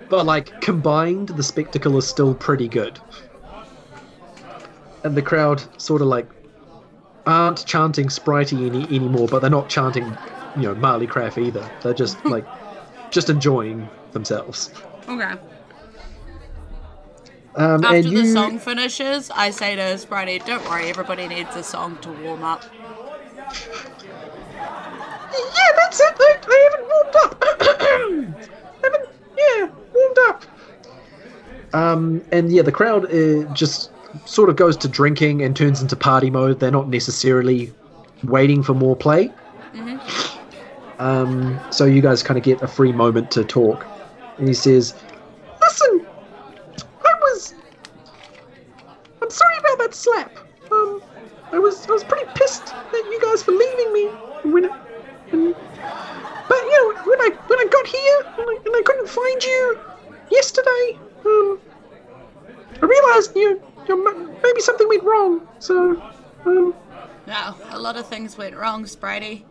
Speaker 4: but like combined, the spectacle is still pretty good. And the crowd sort of like aren't chanting Spritey any anymore, but they're not chanting, you know, Marley Craft either. They're just like just enjoying themselves.
Speaker 2: Okay.
Speaker 4: Um,
Speaker 2: After
Speaker 4: and
Speaker 2: the
Speaker 4: you,
Speaker 2: song finishes, I say to Spritey, don't worry, everybody needs a song to warm up.
Speaker 4: Yeah, that's it. I, I haven't warmed up. haven't, yeah, warmed up. Um, and yeah, the crowd uh, just sort of goes to drinking and turns into party mode. They're not necessarily waiting for more play. Um, so you guys kind of get a free moment to talk. And he says, "Listen, I was. I'm sorry about that slap. Um, I was I was pretty pissed at you guys for leaving me when and, but you know when I when I got here and I, and I couldn't find you yesterday, um, I realized you, you maybe something went wrong. So, um,
Speaker 2: No, a lot of things went wrong, Spritey.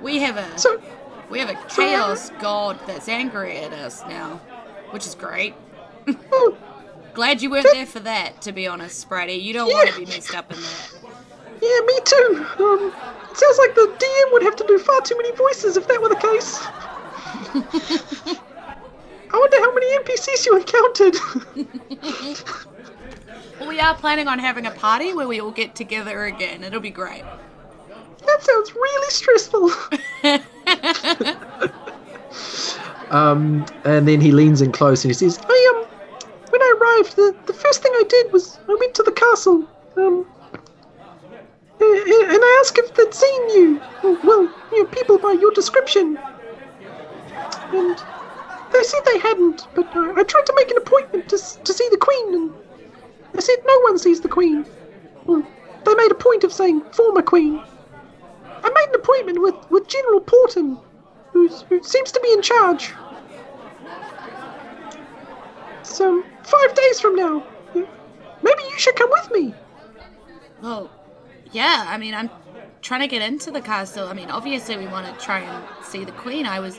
Speaker 2: We have a
Speaker 4: so
Speaker 2: we have a chaos god that's angry at us now, which is great. Glad you weren't there for that, to be honest, Spritey. You don't want to be mixed up in that.
Speaker 4: yeah, me too. Um, it sounds like the DM would have to do far too many voices if that were the case. I wonder how many NPCs you encountered.
Speaker 2: Well, we are planning on having a party where we all get together again. It'll be great.
Speaker 4: That sounds really stressful. um, and then he leans in close and he says, "I um, when I arrived, the, the first thing I did was I went to the castle. Um, and I asked if they'd seen you. Well, you people by your description. And they said they hadn't, but I, I tried to make an appointment to to see the queen, and they said no one sees the queen. Well, they made a point of saying former queen. I made an appointment with, with General Porton, who seems to be in charge. So, five days from now. Maybe you should come with me.
Speaker 2: Well, yeah, I mean, I'm trying to get into the castle. I mean, obviously, we want to try and see the queen. I was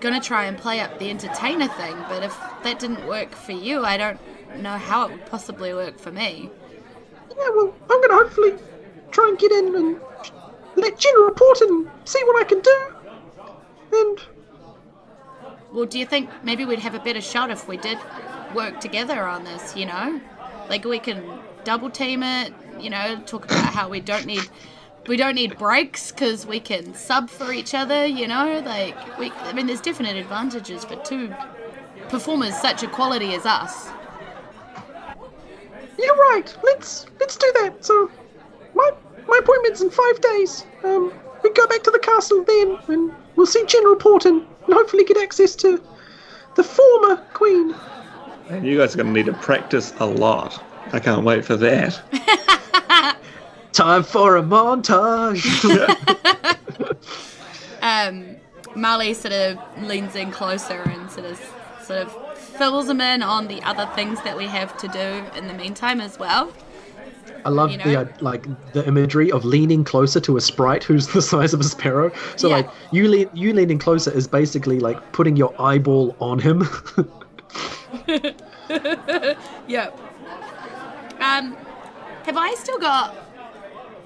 Speaker 2: going to try and play up the entertainer thing, but if that didn't work for you, I don't know how it would possibly work for me.
Speaker 4: Yeah, well, I'm going to hopefully try and get in and let General and see what I can do. And,
Speaker 2: Well, do you think maybe we'd have a better shot if we did work together on this, you know? Like we can double team it, you know, talk about how we don't need we don't need breaks cuz we can sub for each other, you know? Like we I mean there's definite advantages for two performers such a quality as us.
Speaker 4: you're right, let's let's do that. So, my, my appointment's in five days. Um, we go back to the castle then, and we'll see General Porton, and hopefully get access to the former queen.
Speaker 3: And you guys are going to need to practice a lot. I can't wait for that.
Speaker 4: Time for a montage.
Speaker 2: Um Marley sort of leans in closer and sort of sort of fills him in on the other things that we have to do in the meantime as well.
Speaker 4: I love
Speaker 2: You
Speaker 4: the uh, like the imagery of leaning closer to a sprite who's the size of a sparrow. So
Speaker 2: Yeah.
Speaker 4: like you lean you leaning closer is basically like putting your eyeball on him.
Speaker 2: Yep. Um, have I still got?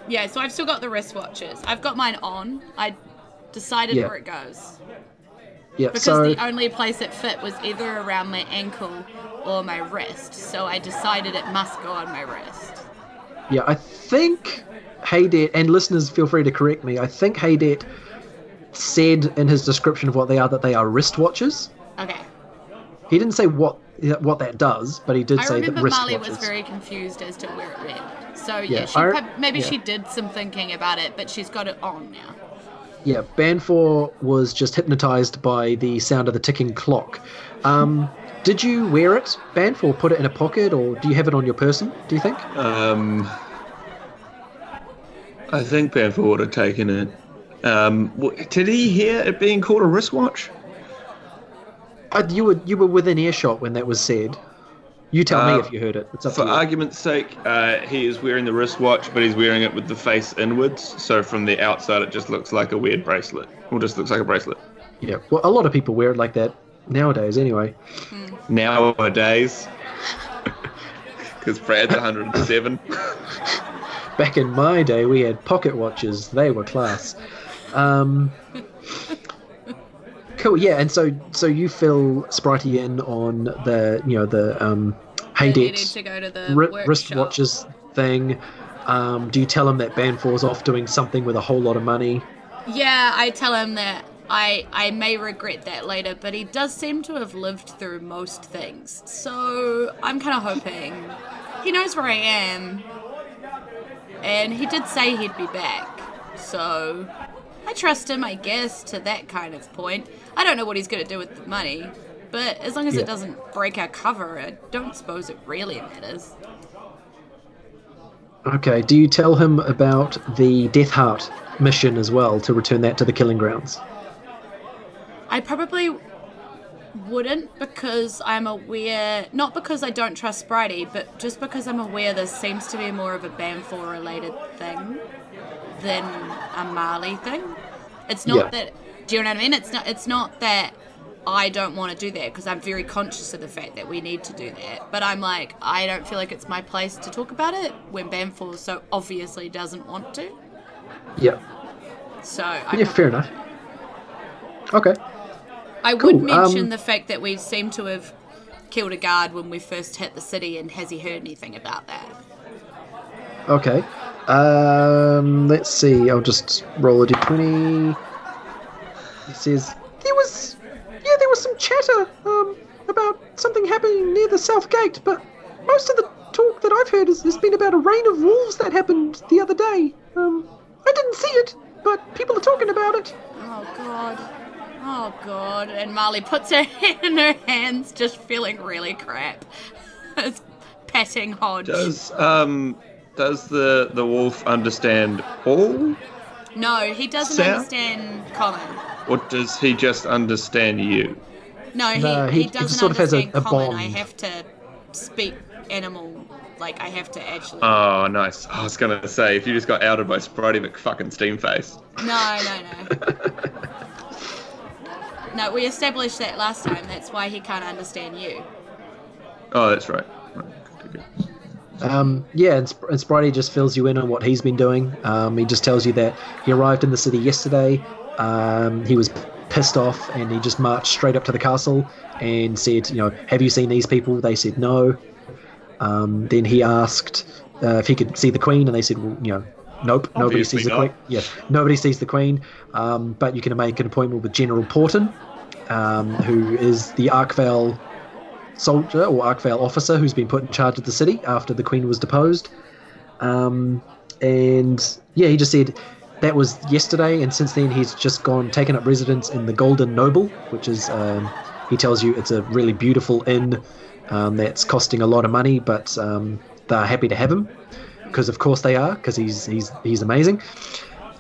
Speaker 2: Yeah, so I've still got the wristwatches. I've got mine on. I decided
Speaker 4: Yeah.
Speaker 2: where it goes
Speaker 4: yeah.
Speaker 2: because
Speaker 4: So
Speaker 2: the only place it fit was either around my ankle or my wrist. So I decided it must go on my wrist.
Speaker 4: yeah, I think Haydet and listeners feel free to correct me. I think Haydet said in his description of what they are that they are wristwatches.
Speaker 2: Okay.
Speaker 4: He didn't say what what that does, but he did
Speaker 2: I
Speaker 4: say that
Speaker 2: remember Marley
Speaker 4: wristwatches.
Speaker 2: was very confused as to where it went. So yeah,
Speaker 4: Yeah,
Speaker 2: she
Speaker 4: I-
Speaker 2: prob- maybe
Speaker 4: yeah.
Speaker 2: she did some thinking about it, but she's got it on now.
Speaker 4: Yeah, Banfor was just hypnotized by the sound of the ticking clock. Um, did you wear it, Banfor? Put it in a pocket, or do you have it on your person? Do you think?
Speaker 3: Um, I think Banfor would have taken it. Um, did he hear it being called a wristwatch?
Speaker 4: Uh, you were you were within earshot when that was said. You tell
Speaker 3: Uh,
Speaker 4: me if you heard it.
Speaker 3: For argument's sake, uh, he is wearing the wristwatch, but he's wearing it with the face inwards. So from the outside, it just looks like a weird bracelet. Or just looks like a bracelet.
Speaker 4: yeah. Well, a lot of people wear it like that nowadays, anyway.
Speaker 3: Nowadays. Because Brad's 107.
Speaker 4: Back in my day, we had pocket watches. They were class. Um, cool. Yeah, and so so you fill Spritey in on the you know the um,
Speaker 2: needed to to the
Speaker 4: ri- wristwatches thing. Um, do you tell him that Banfor's off doing something with a whole lot of money?
Speaker 2: Yeah, I tell him that I I may regret that later, but he does seem to have lived through most things. So I'm kind of hoping he knows where I am, and he did say he'd be back. So I trust him, I guess, to that kind of point. I don't know what he's gonna do with the money, but as long as
Speaker 4: Yeah.
Speaker 2: it doesn't break our cover, I don't suppose it really matters.
Speaker 4: Okay. Do you tell him about the Death Heart mission as well to return that to the Killing Grounds?
Speaker 2: I probably wouldn't because I'm aware, not because I don't trust Spritey, but just because I'm aware this seems to be more of a Banfor related thing than a Marley thing. It's not
Speaker 4: Yeah.
Speaker 2: that, do you know what I mean? It's not, it's not that I don't want to do that because I'm very conscious of the fact that we need to do that. But I'm like, I don't feel like it's my place to talk about it when Banfor so obviously doesn't want to.
Speaker 4: Yeah.
Speaker 2: So I
Speaker 4: Yeah. Fair enough. Okay.
Speaker 2: I
Speaker 4: Cool,
Speaker 2: would mention
Speaker 4: um,
Speaker 2: the fact that we seem to have killed a guard when we first hit the city, and has he heard anything about that?
Speaker 4: Okay. Um, let's see. I'll just roll a d20. It says there was, yeah, there was some chatter um, about something happening near the south gate, but most of the talk that I've heard has, has been about a rain of wolves that happened the other day. Um, I didn't see it, but people are talking about it.
Speaker 2: Oh god. Oh god. And Marley puts her head in her hands, just feeling really crap. It's patting Hodge.
Speaker 3: Does um does the the wolf understand all,
Speaker 2: no, he doesn't
Speaker 3: Sam?
Speaker 2: understand common.
Speaker 3: or does he just understand you?
Speaker 2: No, he,
Speaker 4: No,
Speaker 2: he,
Speaker 4: he- he
Speaker 2: doesn't
Speaker 4: sort of has a-
Speaker 2: understand
Speaker 4: a
Speaker 2: common. I
Speaker 4: bond.
Speaker 2: have to speak animal. Like, I have to actually.
Speaker 3: Oh, nice. I was gonna say if you just got outed by Spritey McFucking Steamface.
Speaker 2: No, no, no. no, we established that last time. That's why he can't understand you.
Speaker 3: Oh, that's right. Right, good, good, good.
Speaker 4: Um, yeah, and, Sp- and Spritey just fills you in on what he's been doing. Um, he just tells you that he arrived in the city yesterday. Um, he was pissed off and he just marched straight up to the castle and said, you know, have you seen these people? They said no. Um, then he asked uh, if he could see the queen, and they said, well, you know, nope, nobody
Speaker 3: Obviously
Speaker 4: sees the queen. Yeah, nobody sees the queen. Um, but you can make an appointment with General Porton, um, who is the Arkvale soldier or Arkvale officer who's been put in charge of the city after the queen was deposed. Um, and yeah, he just said that was yesterday, and since then he's just gone taken up residence in the Golden Noble, which is um, he tells you it's a really beautiful inn um, that's costing a lot of money, but um, they're happy to have him because of course they are because he's he's he's amazing.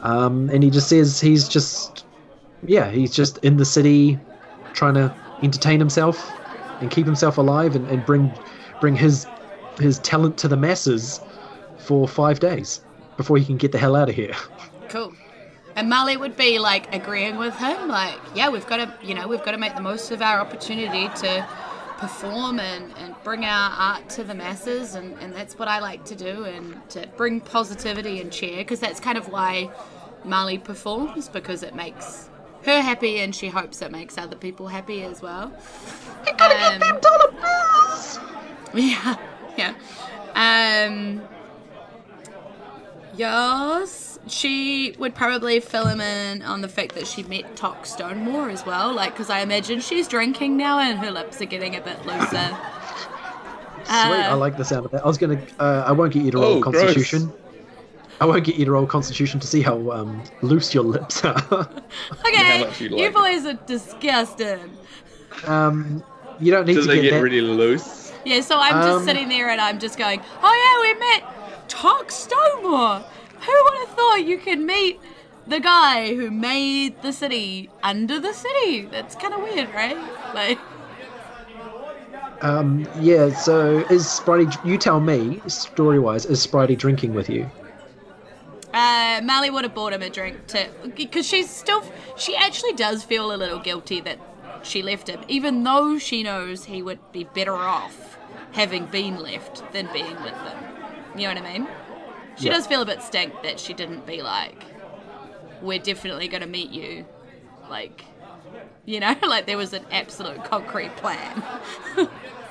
Speaker 4: Um, and he just says he's just yeah he's just in the city trying to entertain himself and keep himself alive and, and bring bring his his talent to the masses for five days before he can get the hell out of here.
Speaker 2: Cool. And Marley would be like agreeing with him, like, yeah, we've got to, you know, we've got to make the most of our opportunity to perform and, and bring our art to the masses, and, and that's what I like to do, and to bring positivity and cheer, because that's kind of why Marley performs, because it makes her happy, and she hopes it makes other people happy as well. I gotta um, get them
Speaker 4: dollar bills.
Speaker 2: yeah, yeah. Um, yes, she would probably fill him in on the fact that she met Tock Stonemore as well, like because I imagine she's drinking now and her lips are getting a bit looser.
Speaker 4: Sweet, I
Speaker 2: Uh,
Speaker 4: like the sound of that. I was gonna. Uh, I won't get you to roll
Speaker 3: Oh, gross.
Speaker 4: Constitution. I won't get you to roll Constitution to see how um, loose your lips are.
Speaker 2: Okay,
Speaker 3: much you
Speaker 2: you
Speaker 3: like it.
Speaker 2: boys are disgusting.
Speaker 4: um, you don't need
Speaker 3: Do
Speaker 4: to
Speaker 3: they
Speaker 4: get,
Speaker 3: get
Speaker 4: that.
Speaker 3: really loose?
Speaker 2: Yeah, so I'm just
Speaker 4: Um,
Speaker 2: sitting there and I'm just going, oh yeah, we met Tock Stonemore. Who would have thought you could meet the guy who made the city under the city? That's kind of weird, right? Like,
Speaker 4: Um, yeah. So is Spritey? You tell me, story wise, is Spritey drinking with you?
Speaker 2: Uh, Marley would have bought him a drink to because she's still she actually does feel a little guilty that she left him, even though she knows he would be better off having been left than being with them. You know what I mean? She
Speaker 4: Yeah.
Speaker 2: does feel a bit stank that she didn't be like, "We're definitely going to meet you," like, you know, like there was an absolute concrete plan.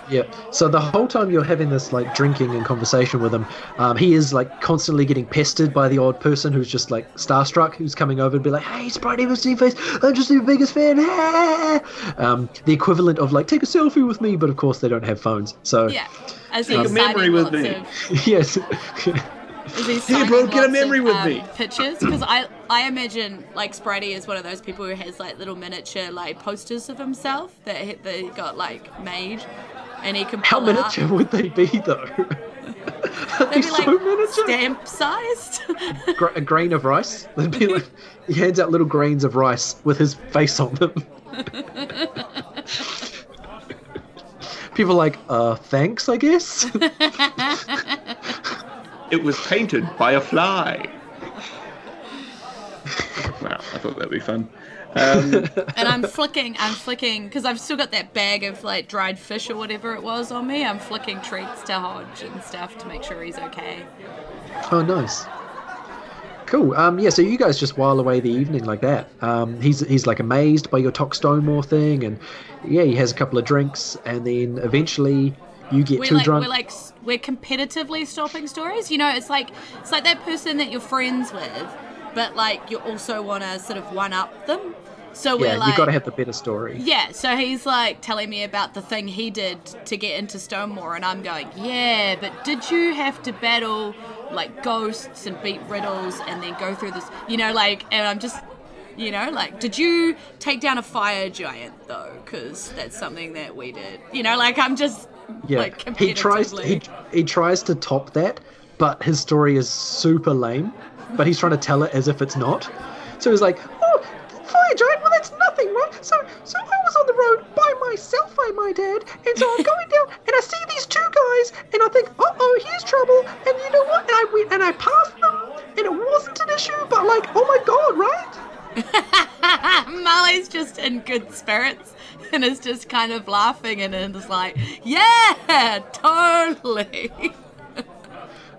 Speaker 4: Yeah. So the whole time you're having this like drinking and conversation with him, um, he is like constantly getting pestered by the odd person who's just like starstruck, who's coming over and be like, "Hey, Spritey, Mr. Face, I'm just your biggest fan." um, the equivalent of like, "Take a selfie with me," but of course they don't have phones. So
Speaker 2: yeah, as
Speaker 3: Take a memory with me.
Speaker 2: of
Speaker 4: yes.
Speaker 2: Is he
Speaker 3: Hey, bro, get a memory
Speaker 2: of,
Speaker 3: with
Speaker 2: um,
Speaker 3: me.
Speaker 2: Pictures because I I imagine like Spritey is one of those people who has like little miniature like posters of himself that he, that he got like made, and he can
Speaker 4: How
Speaker 2: pull it
Speaker 4: miniature
Speaker 2: up.
Speaker 4: would they be though? Are they
Speaker 2: They'd be
Speaker 4: so
Speaker 2: like
Speaker 4: miniature?
Speaker 2: stamp sized.
Speaker 4: Gra- a grain of rice. They'd be like, he hands out little grains of rice with his face on them. People are like, uh, thanks, I guess.
Speaker 3: It was painted by a fly. wow, I thought that'd be fun. Um,
Speaker 2: and I'm flicking, I'm flicking because I've still got that bag of like dried fish or whatever it was on me. I'm flicking treats to Hodge and stuff to make sure he's okay.
Speaker 4: oh, nice. Cool. Um, yeah. So you guys just while away the evening like that. Um, he's he's like amazed by your Tock Stonemore thing, and yeah, he has a couple of drinks, and then eventually you get
Speaker 2: we're
Speaker 4: too
Speaker 2: like
Speaker 4: drunk.
Speaker 2: we're like we're competitively stopping stories. You know, it's like it's like that person that you're friends with, but like you also want to sort of one up them. So we're
Speaker 4: yeah,
Speaker 2: like,
Speaker 4: you got to have the better story.
Speaker 2: yeah. So he's like telling me about the thing he did to get into Stonemore, and I'm going, yeah, but did you have to battle like ghosts and beat riddles and then go through this? You know, like, and I'm just. You know, like, did you take down a fire giant though? Because that's something that we did. You know, like, I'm just
Speaker 4: Yeah,
Speaker 2: like
Speaker 4: he tries he, he tries to top that, but his story is super lame. But he's trying to tell it as if it's not. So he's like, "Oh, fire giant. Well, that's nothing, right? So, so I was on the road by myself, I might add, and so I'm going down, and I see these two guys, and I think, uh oh, here's trouble. And you know what? And I went and I passed them, and it wasn't an issue, but like, oh my god, right?
Speaker 2: Marley's just in good spirits and is just kind of laughing and is like, yeah, totally.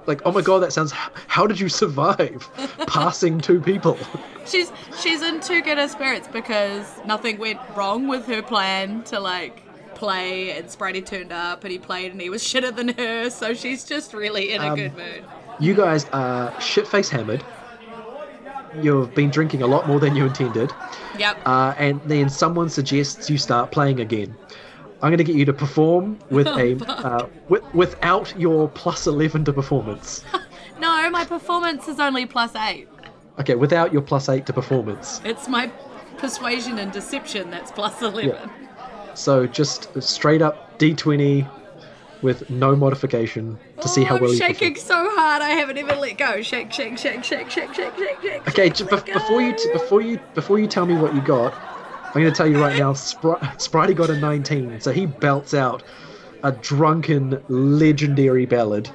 Speaker 4: Like, oh my god, that sounds. How did you survive passing two people?
Speaker 2: she's she's in too good of spirits because nothing went wrong with her plan to like play and Spritey turned up and he played and he was shitter than her, so she's just really in a
Speaker 4: Um,
Speaker 2: good mood.
Speaker 4: You guys are shit face hammered. You've been drinking a lot more than you intended.
Speaker 2: Yep.
Speaker 4: uh, and then someone suggests you start playing again. I'm going to get you to perform with
Speaker 2: Oh,
Speaker 4: a uh, wi- without your plus 11 to performance.
Speaker 2: no, my performance is only plus eight.
Speaker 4: Okay, without your plus 8 to performance.
Speaker 2: It's my persuasion and deception that's plus eleven.
Speaker 4: So just straight up D20 with no modification to see how
Speaker 2: Oh,
Speaker 4: well
Speaker 2: I'm
Speaker 4: you
Speaker 2: shaking so hard I haven't even let go. Shake, shake, shake, shake, shake, shake, shake, shake.
Speaker 4: Okay,
Speaker 2: shake,
Speaker 4: j-
Speaker 2: let
Speaker 4: bef- before you t- before you before you tell me what you got, I'm going to tell you right now. Spr- Spritey got a 19, so he belts out a drunken legendary ballad.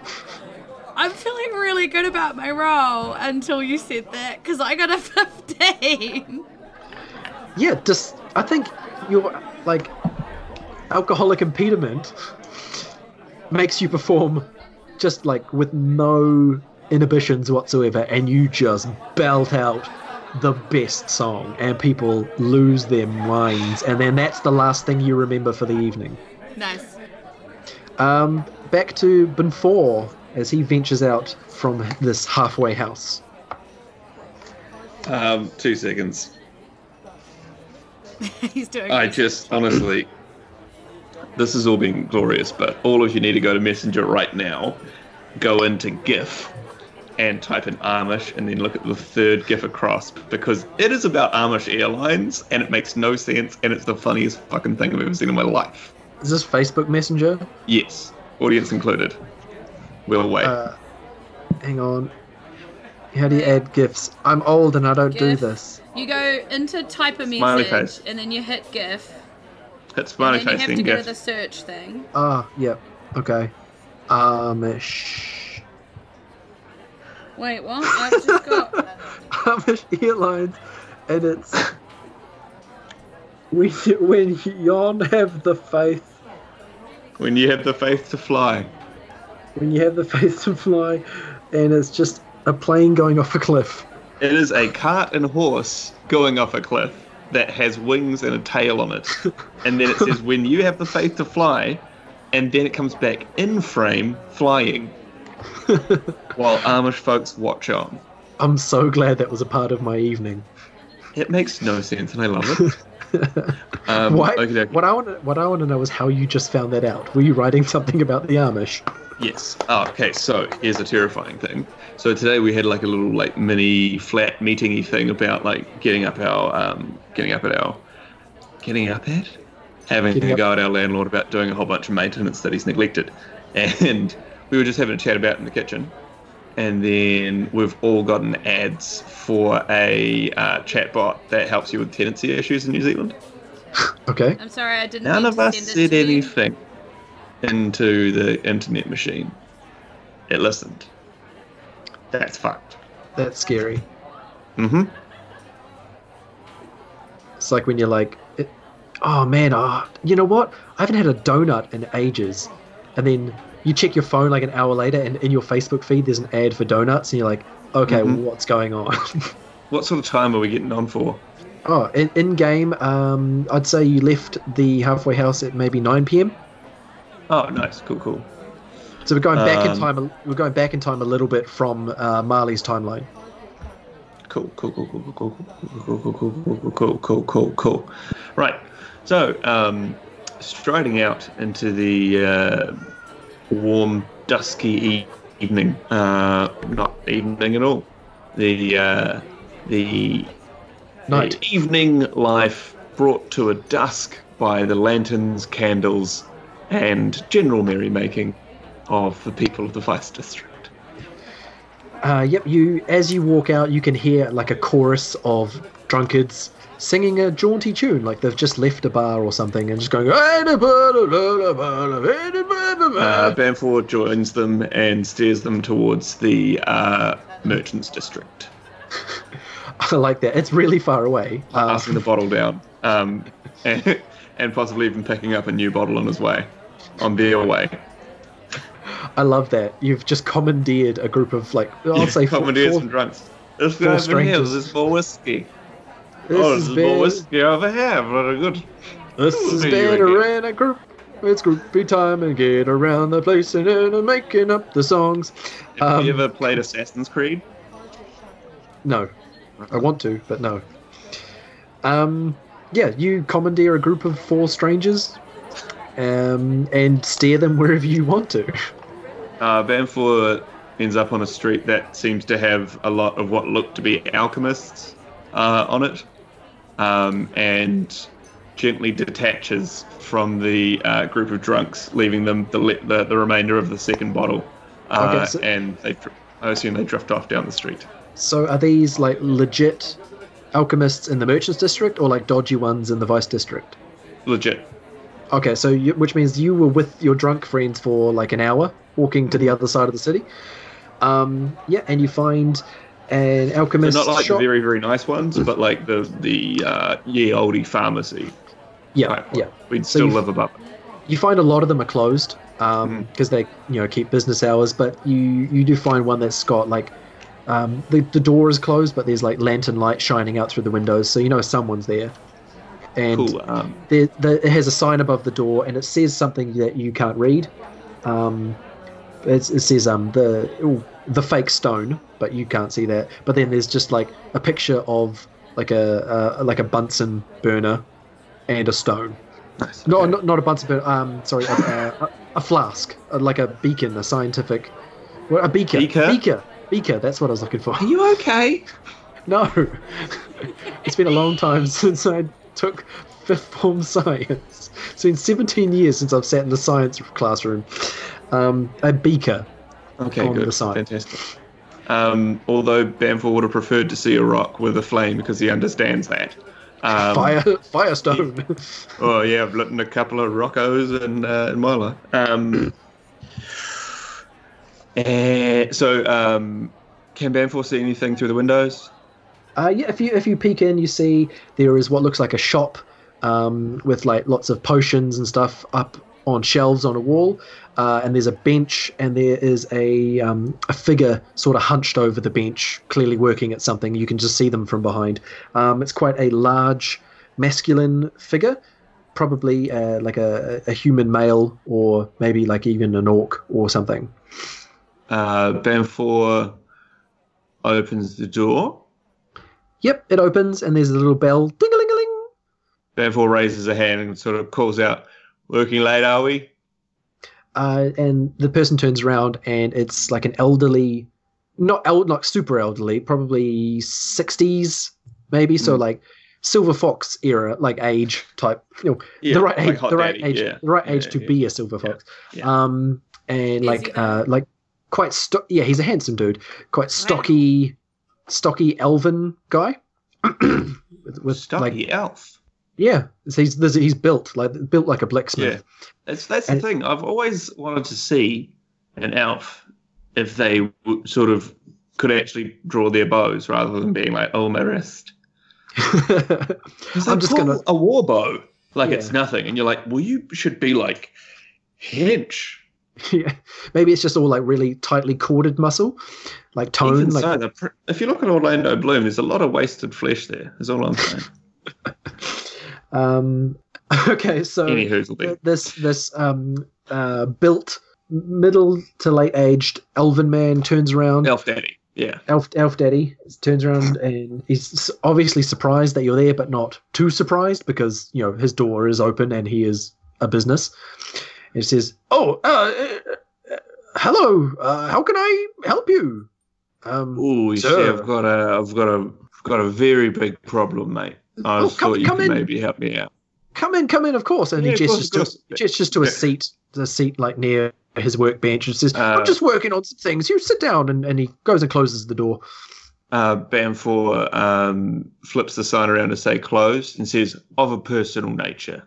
Speaker 2: I'm feeling really good about my role until you said that because I got a 15.
Speaker 4: Yeah, just I think your like alcoholic impediment makes you perform just like with no inhibitions whatsoever, and you just belt out the best song, and people lose their minds, and then that's the last thing you remember for the evening.
Speaker 2: Nice.
Speaker 4: Um, back to Banfor as he ventures out from this halfway house.
Speaker 3: um, two seconds.
Speaker 2: He's doing
Speaker 3: I
Speaker 2: this.
Speaker 3: just honestly, this has all been glorious, but all of you need to go to Messenger right now, go into GIF, and type in Amish, and then look at the third GIF across because it is about Amish Airlines, and it makes no sense, and it's the funniest fucking thing I've ever seen in my life.
Speaker 4: Is this Facebook Messenger?
Speaker 3: Yes, audience included. We'll wait.
Speaker 4: Uh, hang on. How do you add gifs? I'm old and I don't do this.
Speaker 2: You go into type a
Speaker 3: Smiley
Speaker 2: message
Speaker 3: face.
Speaker 2: and then you hit GIF.
Speaker 3: Hit smiley
Speaker 2: and then you
Speaker 3: face
Speaker 2: have
Speaker 3: then
Speaker 2: to go
Speaker 3: go.
Speaker 2: to the search thing.
Speaker 4: Ah, yep. Okay. Amish.
Speaker 2: Wait, what? I've just got.
Speaker 4: Amish Airlines, and it's when when yon have the faith,
Speaker 3: When you have the faith to fly.
Speaker 4: when you have the faith to fly, and it's just a plane going off a cliff.
Speaker 3: It is a cart and horse going off a cliff that has wings and a tail on it. And then it says, when you have the faith to fly, and then it comes back in frame flying while Amish folks watch on.
Speaker 4: I'm so glad that was a part of my evening.
Speaker 3: It makes no sense, and I love it. Um,
Speaker 4: Why?
Speaker 3: okey-dokey.
Speaker 4: What I want to what I want to know is how you just found that out. Were you writing something about the Amish?
Speaker 3: Yes. Oh, okay. So here's a terrifying thing. So today we had like a little like mini flat meetingy thing about like getting up our um, getting up at our getting up at having
Speaker 4: Getting
Speaker 3: a
Speaker 4: up-
Speaker 3: go at our landlord about doing a whole bunch of maintenance that he's neglected, and we were just having a chat about in the kitchen, and then we've all gotten ads for a uh, chatbot that helps you with tenancy issues in New Zealand.
Speaker 4: Okay.
Speaker 2: I'm sorry, I didn't.
Speaker 3: None of us
Speaker 2: send
Speaker 3: said
Speaker 2: to you.
Speaker 3: anything into the internet machine. It listened. That's fucked.
Speaker 4: That's scary.
Speaker 3: Mm-hmm.
Speaker 4: It's like when you're like, it, oh man, oh, you know what? I haven't had a donut in ages, and then you check your phone like an hour later, and in your Facebook feed there's an ad for donuts, and you're like, okay,
Speaker 3: Mhm.
Speaker 4: what's going on?
Speaker 3: What sort of time are we getting on for?
Speaker 4: oh, in, in game, um, I'd say you left the halfway house at maybe 9 p.m.
Speaker 3: Oh, nice. Cool, cool.
Speaker 4: So we're going back in
Speaker 3: Um,
Speaker 4: time. We're going back in time a little bit from uh, Marley's timeline.
Speaker 3: Cool, cool, cool, cool, cool, cool, cool, cool, cool, cool, cool, cool, cool, cool. Right. So, um, striding out into the uh, warm, dusky evening. Uh, not evening at all. The uh, the
Speaker 4: Night.
Speaker 3: the evening life brought to a dusk by the lanterns, candles, and general merrymaking of the people of the Vice District.
Speaker 4: Uh, yep. You as you walk out, you can hear like a chorus of drunkards singing a jaunty tune, like they've just left a bar or something, and just going.
Speaker 3: Uh, Banfor joins them and steers them towards the uh, merchants district,
Speaker 4: I like that. It's really far away. Uh,
Speaker 3: passing the bottle down, um, and, and possibly even picking up a new bottle on his way, on their way.
Speaker 4: I love that. You've just commandeered a group of like I'll say four,
Speaker 3: commandeers
Speaker 4: four-
Speaker 3: and drunks. This
Speaker 4: four
Speaker 3: guy over here,
Speaker 4: strangers.
Speaker 3: more whiskey.
Speaker 4: This
Speaker 3: oh,
Speaker 4: is
Speaker 3: this is more
Speaker 4: been,
Speaker 3: whiskey over here. Very good.
Speaker 4: this has been a a group. It's groupie time and get around the place and uh, making up the songs.
Speaker 3: Have
Speaker 4: Um,
Speaker 3: you ever played Assassin's Creed?
Speaker 4: No, I want to, but no. Um, yeah, you commandeer a group of four strangers, um, and steer them wherever you want to.
Speaker 3: Uh, Banfor ends up on a street that seems to have a lot of what look to be alchemists uh, on it, um, and gently detaches from the uh, group of drunks, leaving them the, le- the the remainder of the second bottle, uh,
Speaker 4: Okay, so-
Speaker 3: and they, I assume they drift off down the street.
Speaker 4: So, are these like legit alchemists in the merchants district, or like dodgy ones in the vice district?
Speaker 3: Legit.
Speaker 4: Okay, so you, which means you were with your drunk friends for like an hour, walking to the other side of the city. Um, yeah, and you find an
Speaker 3: They're
Speaker 4: alchemist
Speaker 3: not like
Speaker 4: shop.
Speaker 3: the very very nice ones, but like the the uh, ye olde pharmacy.
Speaker 4: yeah, yeah.
Speaker 3: We'd
Speaker 4: So
Speaker 3: still live above. it.
Speaker 4: you find a lot of them are closed because
Speaker 3: Mm-hmm.
Speaker 4: they you know keep business hours but you you do find one that's got like um, the, the door is closed but there's like lantern light shining out through the windows so you know someone's there and
Speaker 3: Cool. Um,
Speaker 4: there, there, it has a sign above the door and it says something that you can't read um, it's, it says um the the fake stone but you can't see that but then there's just like a picture of like a, a like a bunsen burner and a stone
Speaker 3: nice.
Speaker 4: no,
Speaker 3: okay.
Speaker 4: not, not a Bunsen burner. Um, sorry, a, a, a flask, uh, like a beacon, a scientific, well, a beaker,
Speaker 3: Beaker?
Speaker 4: beaker, beaker. That's what I was looking for.
Speaker 3: Are you okay?
Speaker 4: No, it's been a long time since I took fifth form science. It's been 17 years since I've sat in the science classroom. Um, a beaker.
Speaker 3: Okay,
Speaker 4: on
Speaker 3: good.
Speaker 4: the side.
Speaker 3: Fantastic. Um, although Banfor would have preferred to see a rock with a flame because he understands that. Um,
Speaker 4: Fire, Firestone.
Speaker 3: Oh yeah, I've lit a couple of Roccos in, uh, in my life. Um, eh, so, um, can Banfor see anything through the windows?
Speaker 4: Uh, yeah, if you if you peek in, you see there is what looks like a shop um, with like lots of potions and stuff up on shelves on a wall, uh, and there's a bench, and there is a um, a figure sort of hunched over the bench, clearly working at something. You can just see them from behind. Um, it's quite a large, masculine figure, probably uh, like a, a human male, or maybe like even an orc or something.
Speaker 3: Uh, Banfor opens the door.
Speaker 4: Yep, it opens, and there's a little bell, ding a ling a ling.
Speaker 3: Banfor raises a hand and sort of calls out, "Working late, are we?"
Speaker 4: Uh, and the person turns around and it's like an elderly, not el- not super elderly, probably sixties maybe. So
Speaker 3: Mm.
Speaker 4: like silver fox era, like age type, you know,
Speaker 3: Yeah,
Speaker 4: the right
Speaker 3: like
Speaker 4: age, the right
Speaker 3: Daddy,
Speaker 4: age,
Speaker 3: yeah.
Speaker 4: the right age
Speaker 3: Yeah,
Speaker 4: to
Speaker 3: yeah.
Speaker 4: be a silver fox.
Speaker 3: yeah.
Speaker 4: Um, and
Speaker 2: Is
Speaker 4: like uh, like quite sto- yeah, he's a handsome dude, quite stocky, stocky elven guy. with, with
Speaker 3: Stocky
Speaker 4: like
Speaker 3: elf.
Speaker 4: Yeah, he's he's built like built like a blacksmith.
Speaker 3: Yeah, that's that's the thing. I've always wanted to see an elf if they w- sort of could actually draw their bows rather than being like, "Oh, my wrist."
Speaker 4: I'm just gonna
Speaker 3: a war bow like it's nothing, and you're like, "Well, you should be like hench."
Speaker 4: yeah, maybe it's just all like really tightly corded muscle, like tone.
Speaker 3: Even
Speaker 4: like
Speaker 3: so, pr- if you look at Orlando Bloom, there's a lot of wasted flesh there. Is all I'm saying.
Speaker 4: um, okay, so this this um uh built middle to late aged elven man turns around.
Speaker 3: elf daddy. Yeah,
Speaker 4: Elf Elf Daddy turns around and he's obviously surprised that you're there, but not too surprised because you know his door is open and he is a business. And he says, "Oh, uh, uh, uh, hello. Uh, how can I help you?" Um,
Speaker 3: Oh, you see, I've got a, I've got a, I've got a very big problem, mate. I
Speaker 4: Oh, come-
Speaker 3: thought you
Speaker 4: come
Speaker 3: could
Speaker 4: in.
Speaker 3: maybe help me out.
Speaker 4: come in, come in, of course. And
Speaker 3: Yeah,
Speaker 4: he gestures to gestures to a seat, the seat like near his workbench, and says,
Speaker 3: Uh,
Speaker 4: "I'm just working on some things. You sit down." And, and he goes and closes the door.
Speaker 3: Uh, Banfor um, flips the sign around to say closed and says, of a personal nature.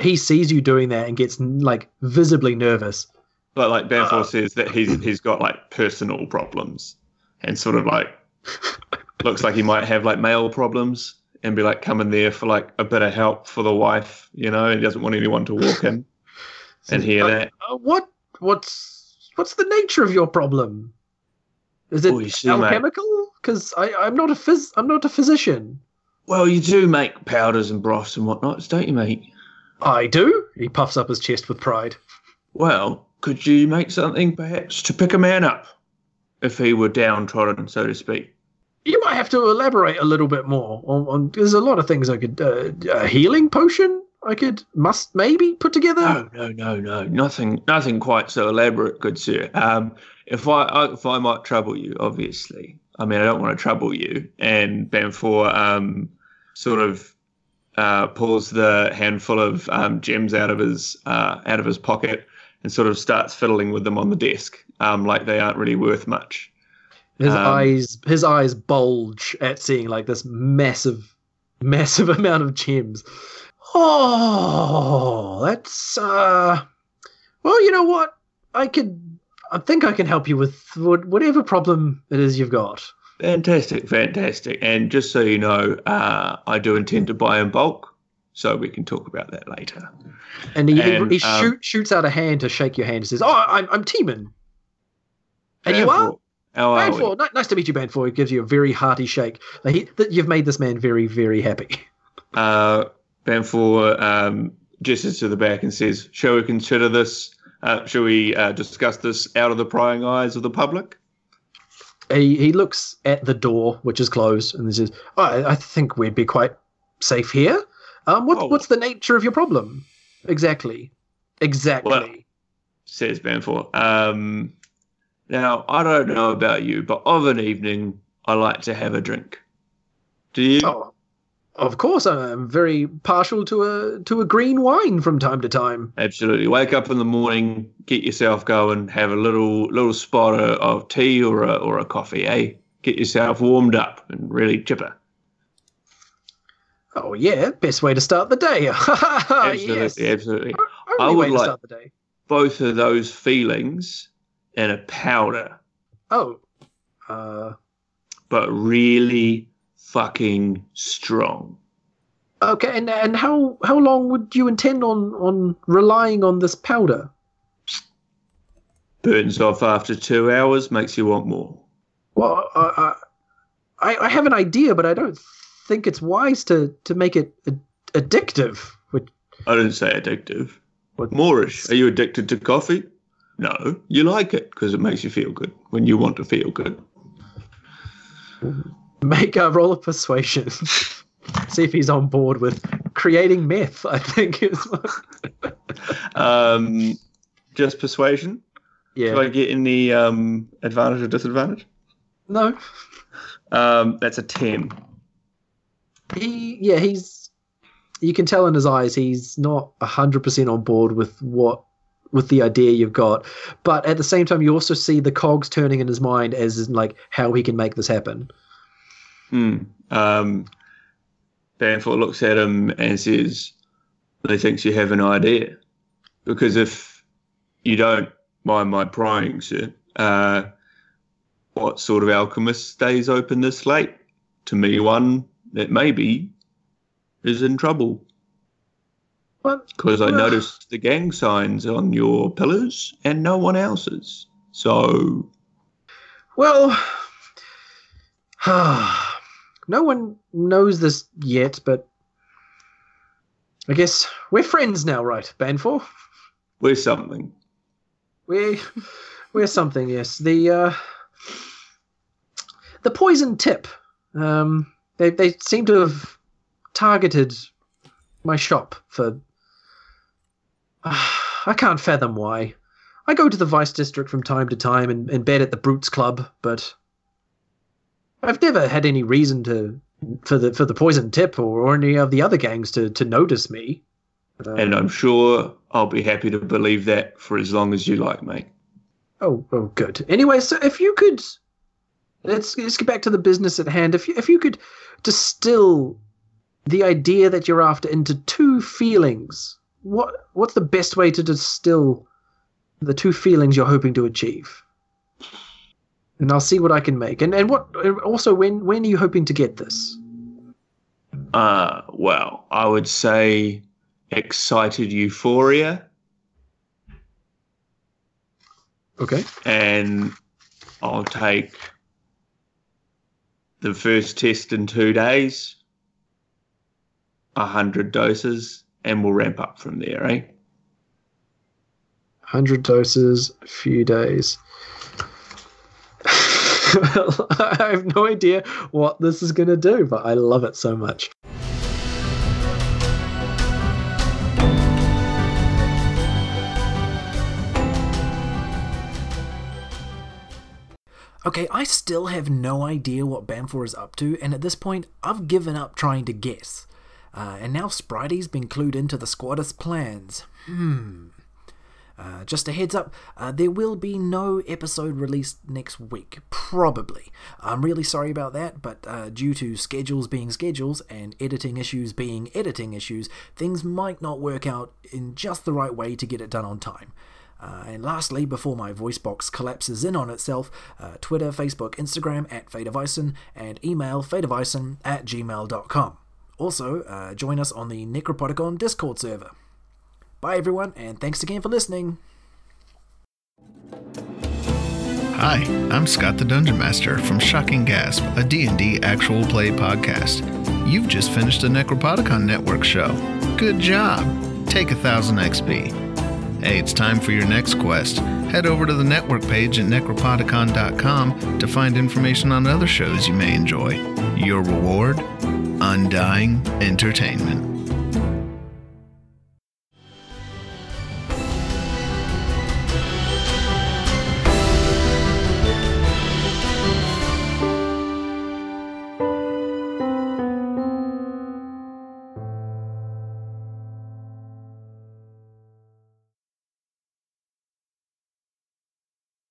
Speaker 4: He sees you doing that and gets like visibly nervous.
Speaker 3: But like Banfor
Speaker 4: Uh.
Speaker 3: says that he's he's got like personal problems and sort of like looks like he might have like male problems and be like coming there for like a bit of help for the wife, you know, and he doesn't want anyone to walk in and hear
Speaker 4: Uh,
Speaker 3: that.
Speaker 4: uh, what what's what's the nature of your problem? Is it
Speaker 3: Oh, see,
Speaker 4: alchemical? Because I'm not a phys- I'm not a physician.
Speaker 3: Well, you do make powders and broths and whatnots, don't you, mate?
Speaker 4: I do. He puffs up his chest with pride.
Speaker 3: Well, could you make something perhaps to pick a man up if he were downtrodden, so to speak?
Speaker 4: You might have to elaborate a little bit more on. on there's a lot of things I could. Uh, a healing potion I could must maybe put together.
Speaker 3: No, no, no, no, nothing, nothing quite so elaborate, good sir. Um, if I, if I might trouble you, obviously, I mean I don't want to trouble you. And Banfor um, sort of uh, pulls the handful of um, gems out of his uh, out of his pocket and sort of starts fiddling with them on the desk, um, like they aren't really worth much.
Speaker 4: His
Speaker 3: Um,
Speaker 4: eyes his eyes bulge at seeing like this massive massive amount of gems. Oh, that's uh well, you know what? I could I think I can help you with whatever problem it is you've got.
Speaker 3: Fantastic, fantastic. And just so you know, uh, I do intend to buy in bulk, so we can talk about that later.
Speaker 4: And he,
Speaker 3: And,
Speaker 4: he, he
Speaker 3: um,
Speaker 4: shoot, shoots out a hand to shake your hand and says, "Oh, I'm I'm Teeman." And you are?
Speaker 3: How we?
Speaker 4: Nice to meet you, Banfor. He gives you a very hearty shake. That you've made this man very, very happy.
Speaker 3: Uh, Banfor um, gestures to the back and says, "Shall we consider this? Uh, shall we uh, discuss this out of the prying eyes of the public?"
Speaker 4: He he looks at the door, which is closed, and he says, oh, I, "I think we'd be quite safe here. Um, what,
Speaker 3: Oh.
Speaker 4: what's the nature of your problem? Exactly, exactly.
Speaker 3: Well- Says Banfor. Um, now I don't know about you, but of an evening I like to have a drink. Do you?
Speaker 4: oh, of course, I'm very partial to a to a green wine from time to time.
Speaker 3: Absolutely. Wake up in the morning, get yourself going, have a little little spot of, tea or a or a coffee, eh? Get yourself warmed up and really chipper.
Speaker 4: Oh yeah, best way to start the day.
Speaker 3: Absolutely,
Speaker 4: yes.
Speaker 3: absolutely.
Speaker 4: Only
Speaker 3: I would like-
Speaker 4: start the day.
Speaker 3: Both of those feelings in a powder,
Speaker 4: Oh, uh,
Speaker 3: but really fucking strong.
Speaker 4: okay. And and how how long would you intend on on relying on this powder?
Speaker 3: Burns off after two hours, makes you want more.
Speaker 4: Well, uh, uh, I I have an idea, but I don't think it's wise to to make it ad- addictive. Which
Speaker 3: I didn't say addictive.
Speaker 4: What-
Speaker 3: Moorish, are you addicted to coffee? No, you like it because it makes you feel good when you want to feel good.
Speaker 4: make a roll of persuasion. See if he's on board with creating myth. I think is
Speaker 3: Um, just persuasion.
Speaker 4: yeah.
Speaker 3: Do I get any um, advantage or disadvantage?
Speaker 4: No,
Speaker 3: Um, that's a ten.
Speaker 4: he yeah he's. You can tell in his eyes he's not hundred percent on board with what with the idea you've got, but at the same time you also see the cogs turning in his mind as like how he can make this happen.
Speaker 3: Hmm. Um, Banfor looks at him and says, "He thinks you have an idea, because if you don't mind my prying, sir, uh, what sort of alchemist stays open this late? To me, one that maybe is in trouble." Because I noticed the gang signs on your pillars and no one else's. So,
Speaker 4: Well, no one knows this yet, but I guess we're friends now, right, Banfor?
Speaker 3: we're something.
Speaker 4: We we're something, yes. The uh the poison tip. Um they they seem to have targeted my shop for I can't fathom why. I go to the Vice District from time to time and, and bed at the Brutes Club, but I've never had any reason to for the for the poison tip or, or any of the other gangs to, to notice me. Uh,
Speaker 3: And I'm sure I'll be happy to believe that for as long as you like, mate.
Speaker 4: Oh, oh, good. Anyway, so if you could, let's let's get back to the business at hand. If you if you could distill the idea that you're after into two feelings, what what's the best way to distill the two feelings you're hoping to achieve? And I'll see what I can make. And and what also when when are you hoping to get this?
Speaker 3: Uh, well, I would say excited euphoria,
Speaker 4: Okay.
Speaker 3: and I'll take the first test in two days, a hundred doses, and we'll ramp up from there, eh?
Speaker 4: 100 doses, a few days. I have no idea what this is going to do, but I love it so much.
Speaker 1: Okay, I still have no idea what Banfor is up to, and at this point, I've given up trying to guess. Uh, and now Spritey's been clued into the squatters' plans. Hmm. Uh, just a heads up, uh, there will be no episode released next week, probably. I'm really sorry about that, but uh, due to schedules being schedules and editing issues being editing issues, things might not work out in just the right way to get it done on time. Uh, and lastly, before my voice box collapses in on itself, uh, Twitter, Facebook, Instagram at Fadeavison, and email fadeavison at gmail.com. Also, uh, join us on the Necropodicon Discord server. Bye everyone, and thanks again for listening.
Speaker 5: Hi, I'm Scott the Dungeon Master from Shocking Gasp, a D&D actual play podcast. You've just finished a Necropodicon Network show. Good job. Take a thousand XP. Hey, it's time for your next quest. Head over to the network page at necropodicon.com to find information on other shows you may enjoy. Your reward? Undying entertainment.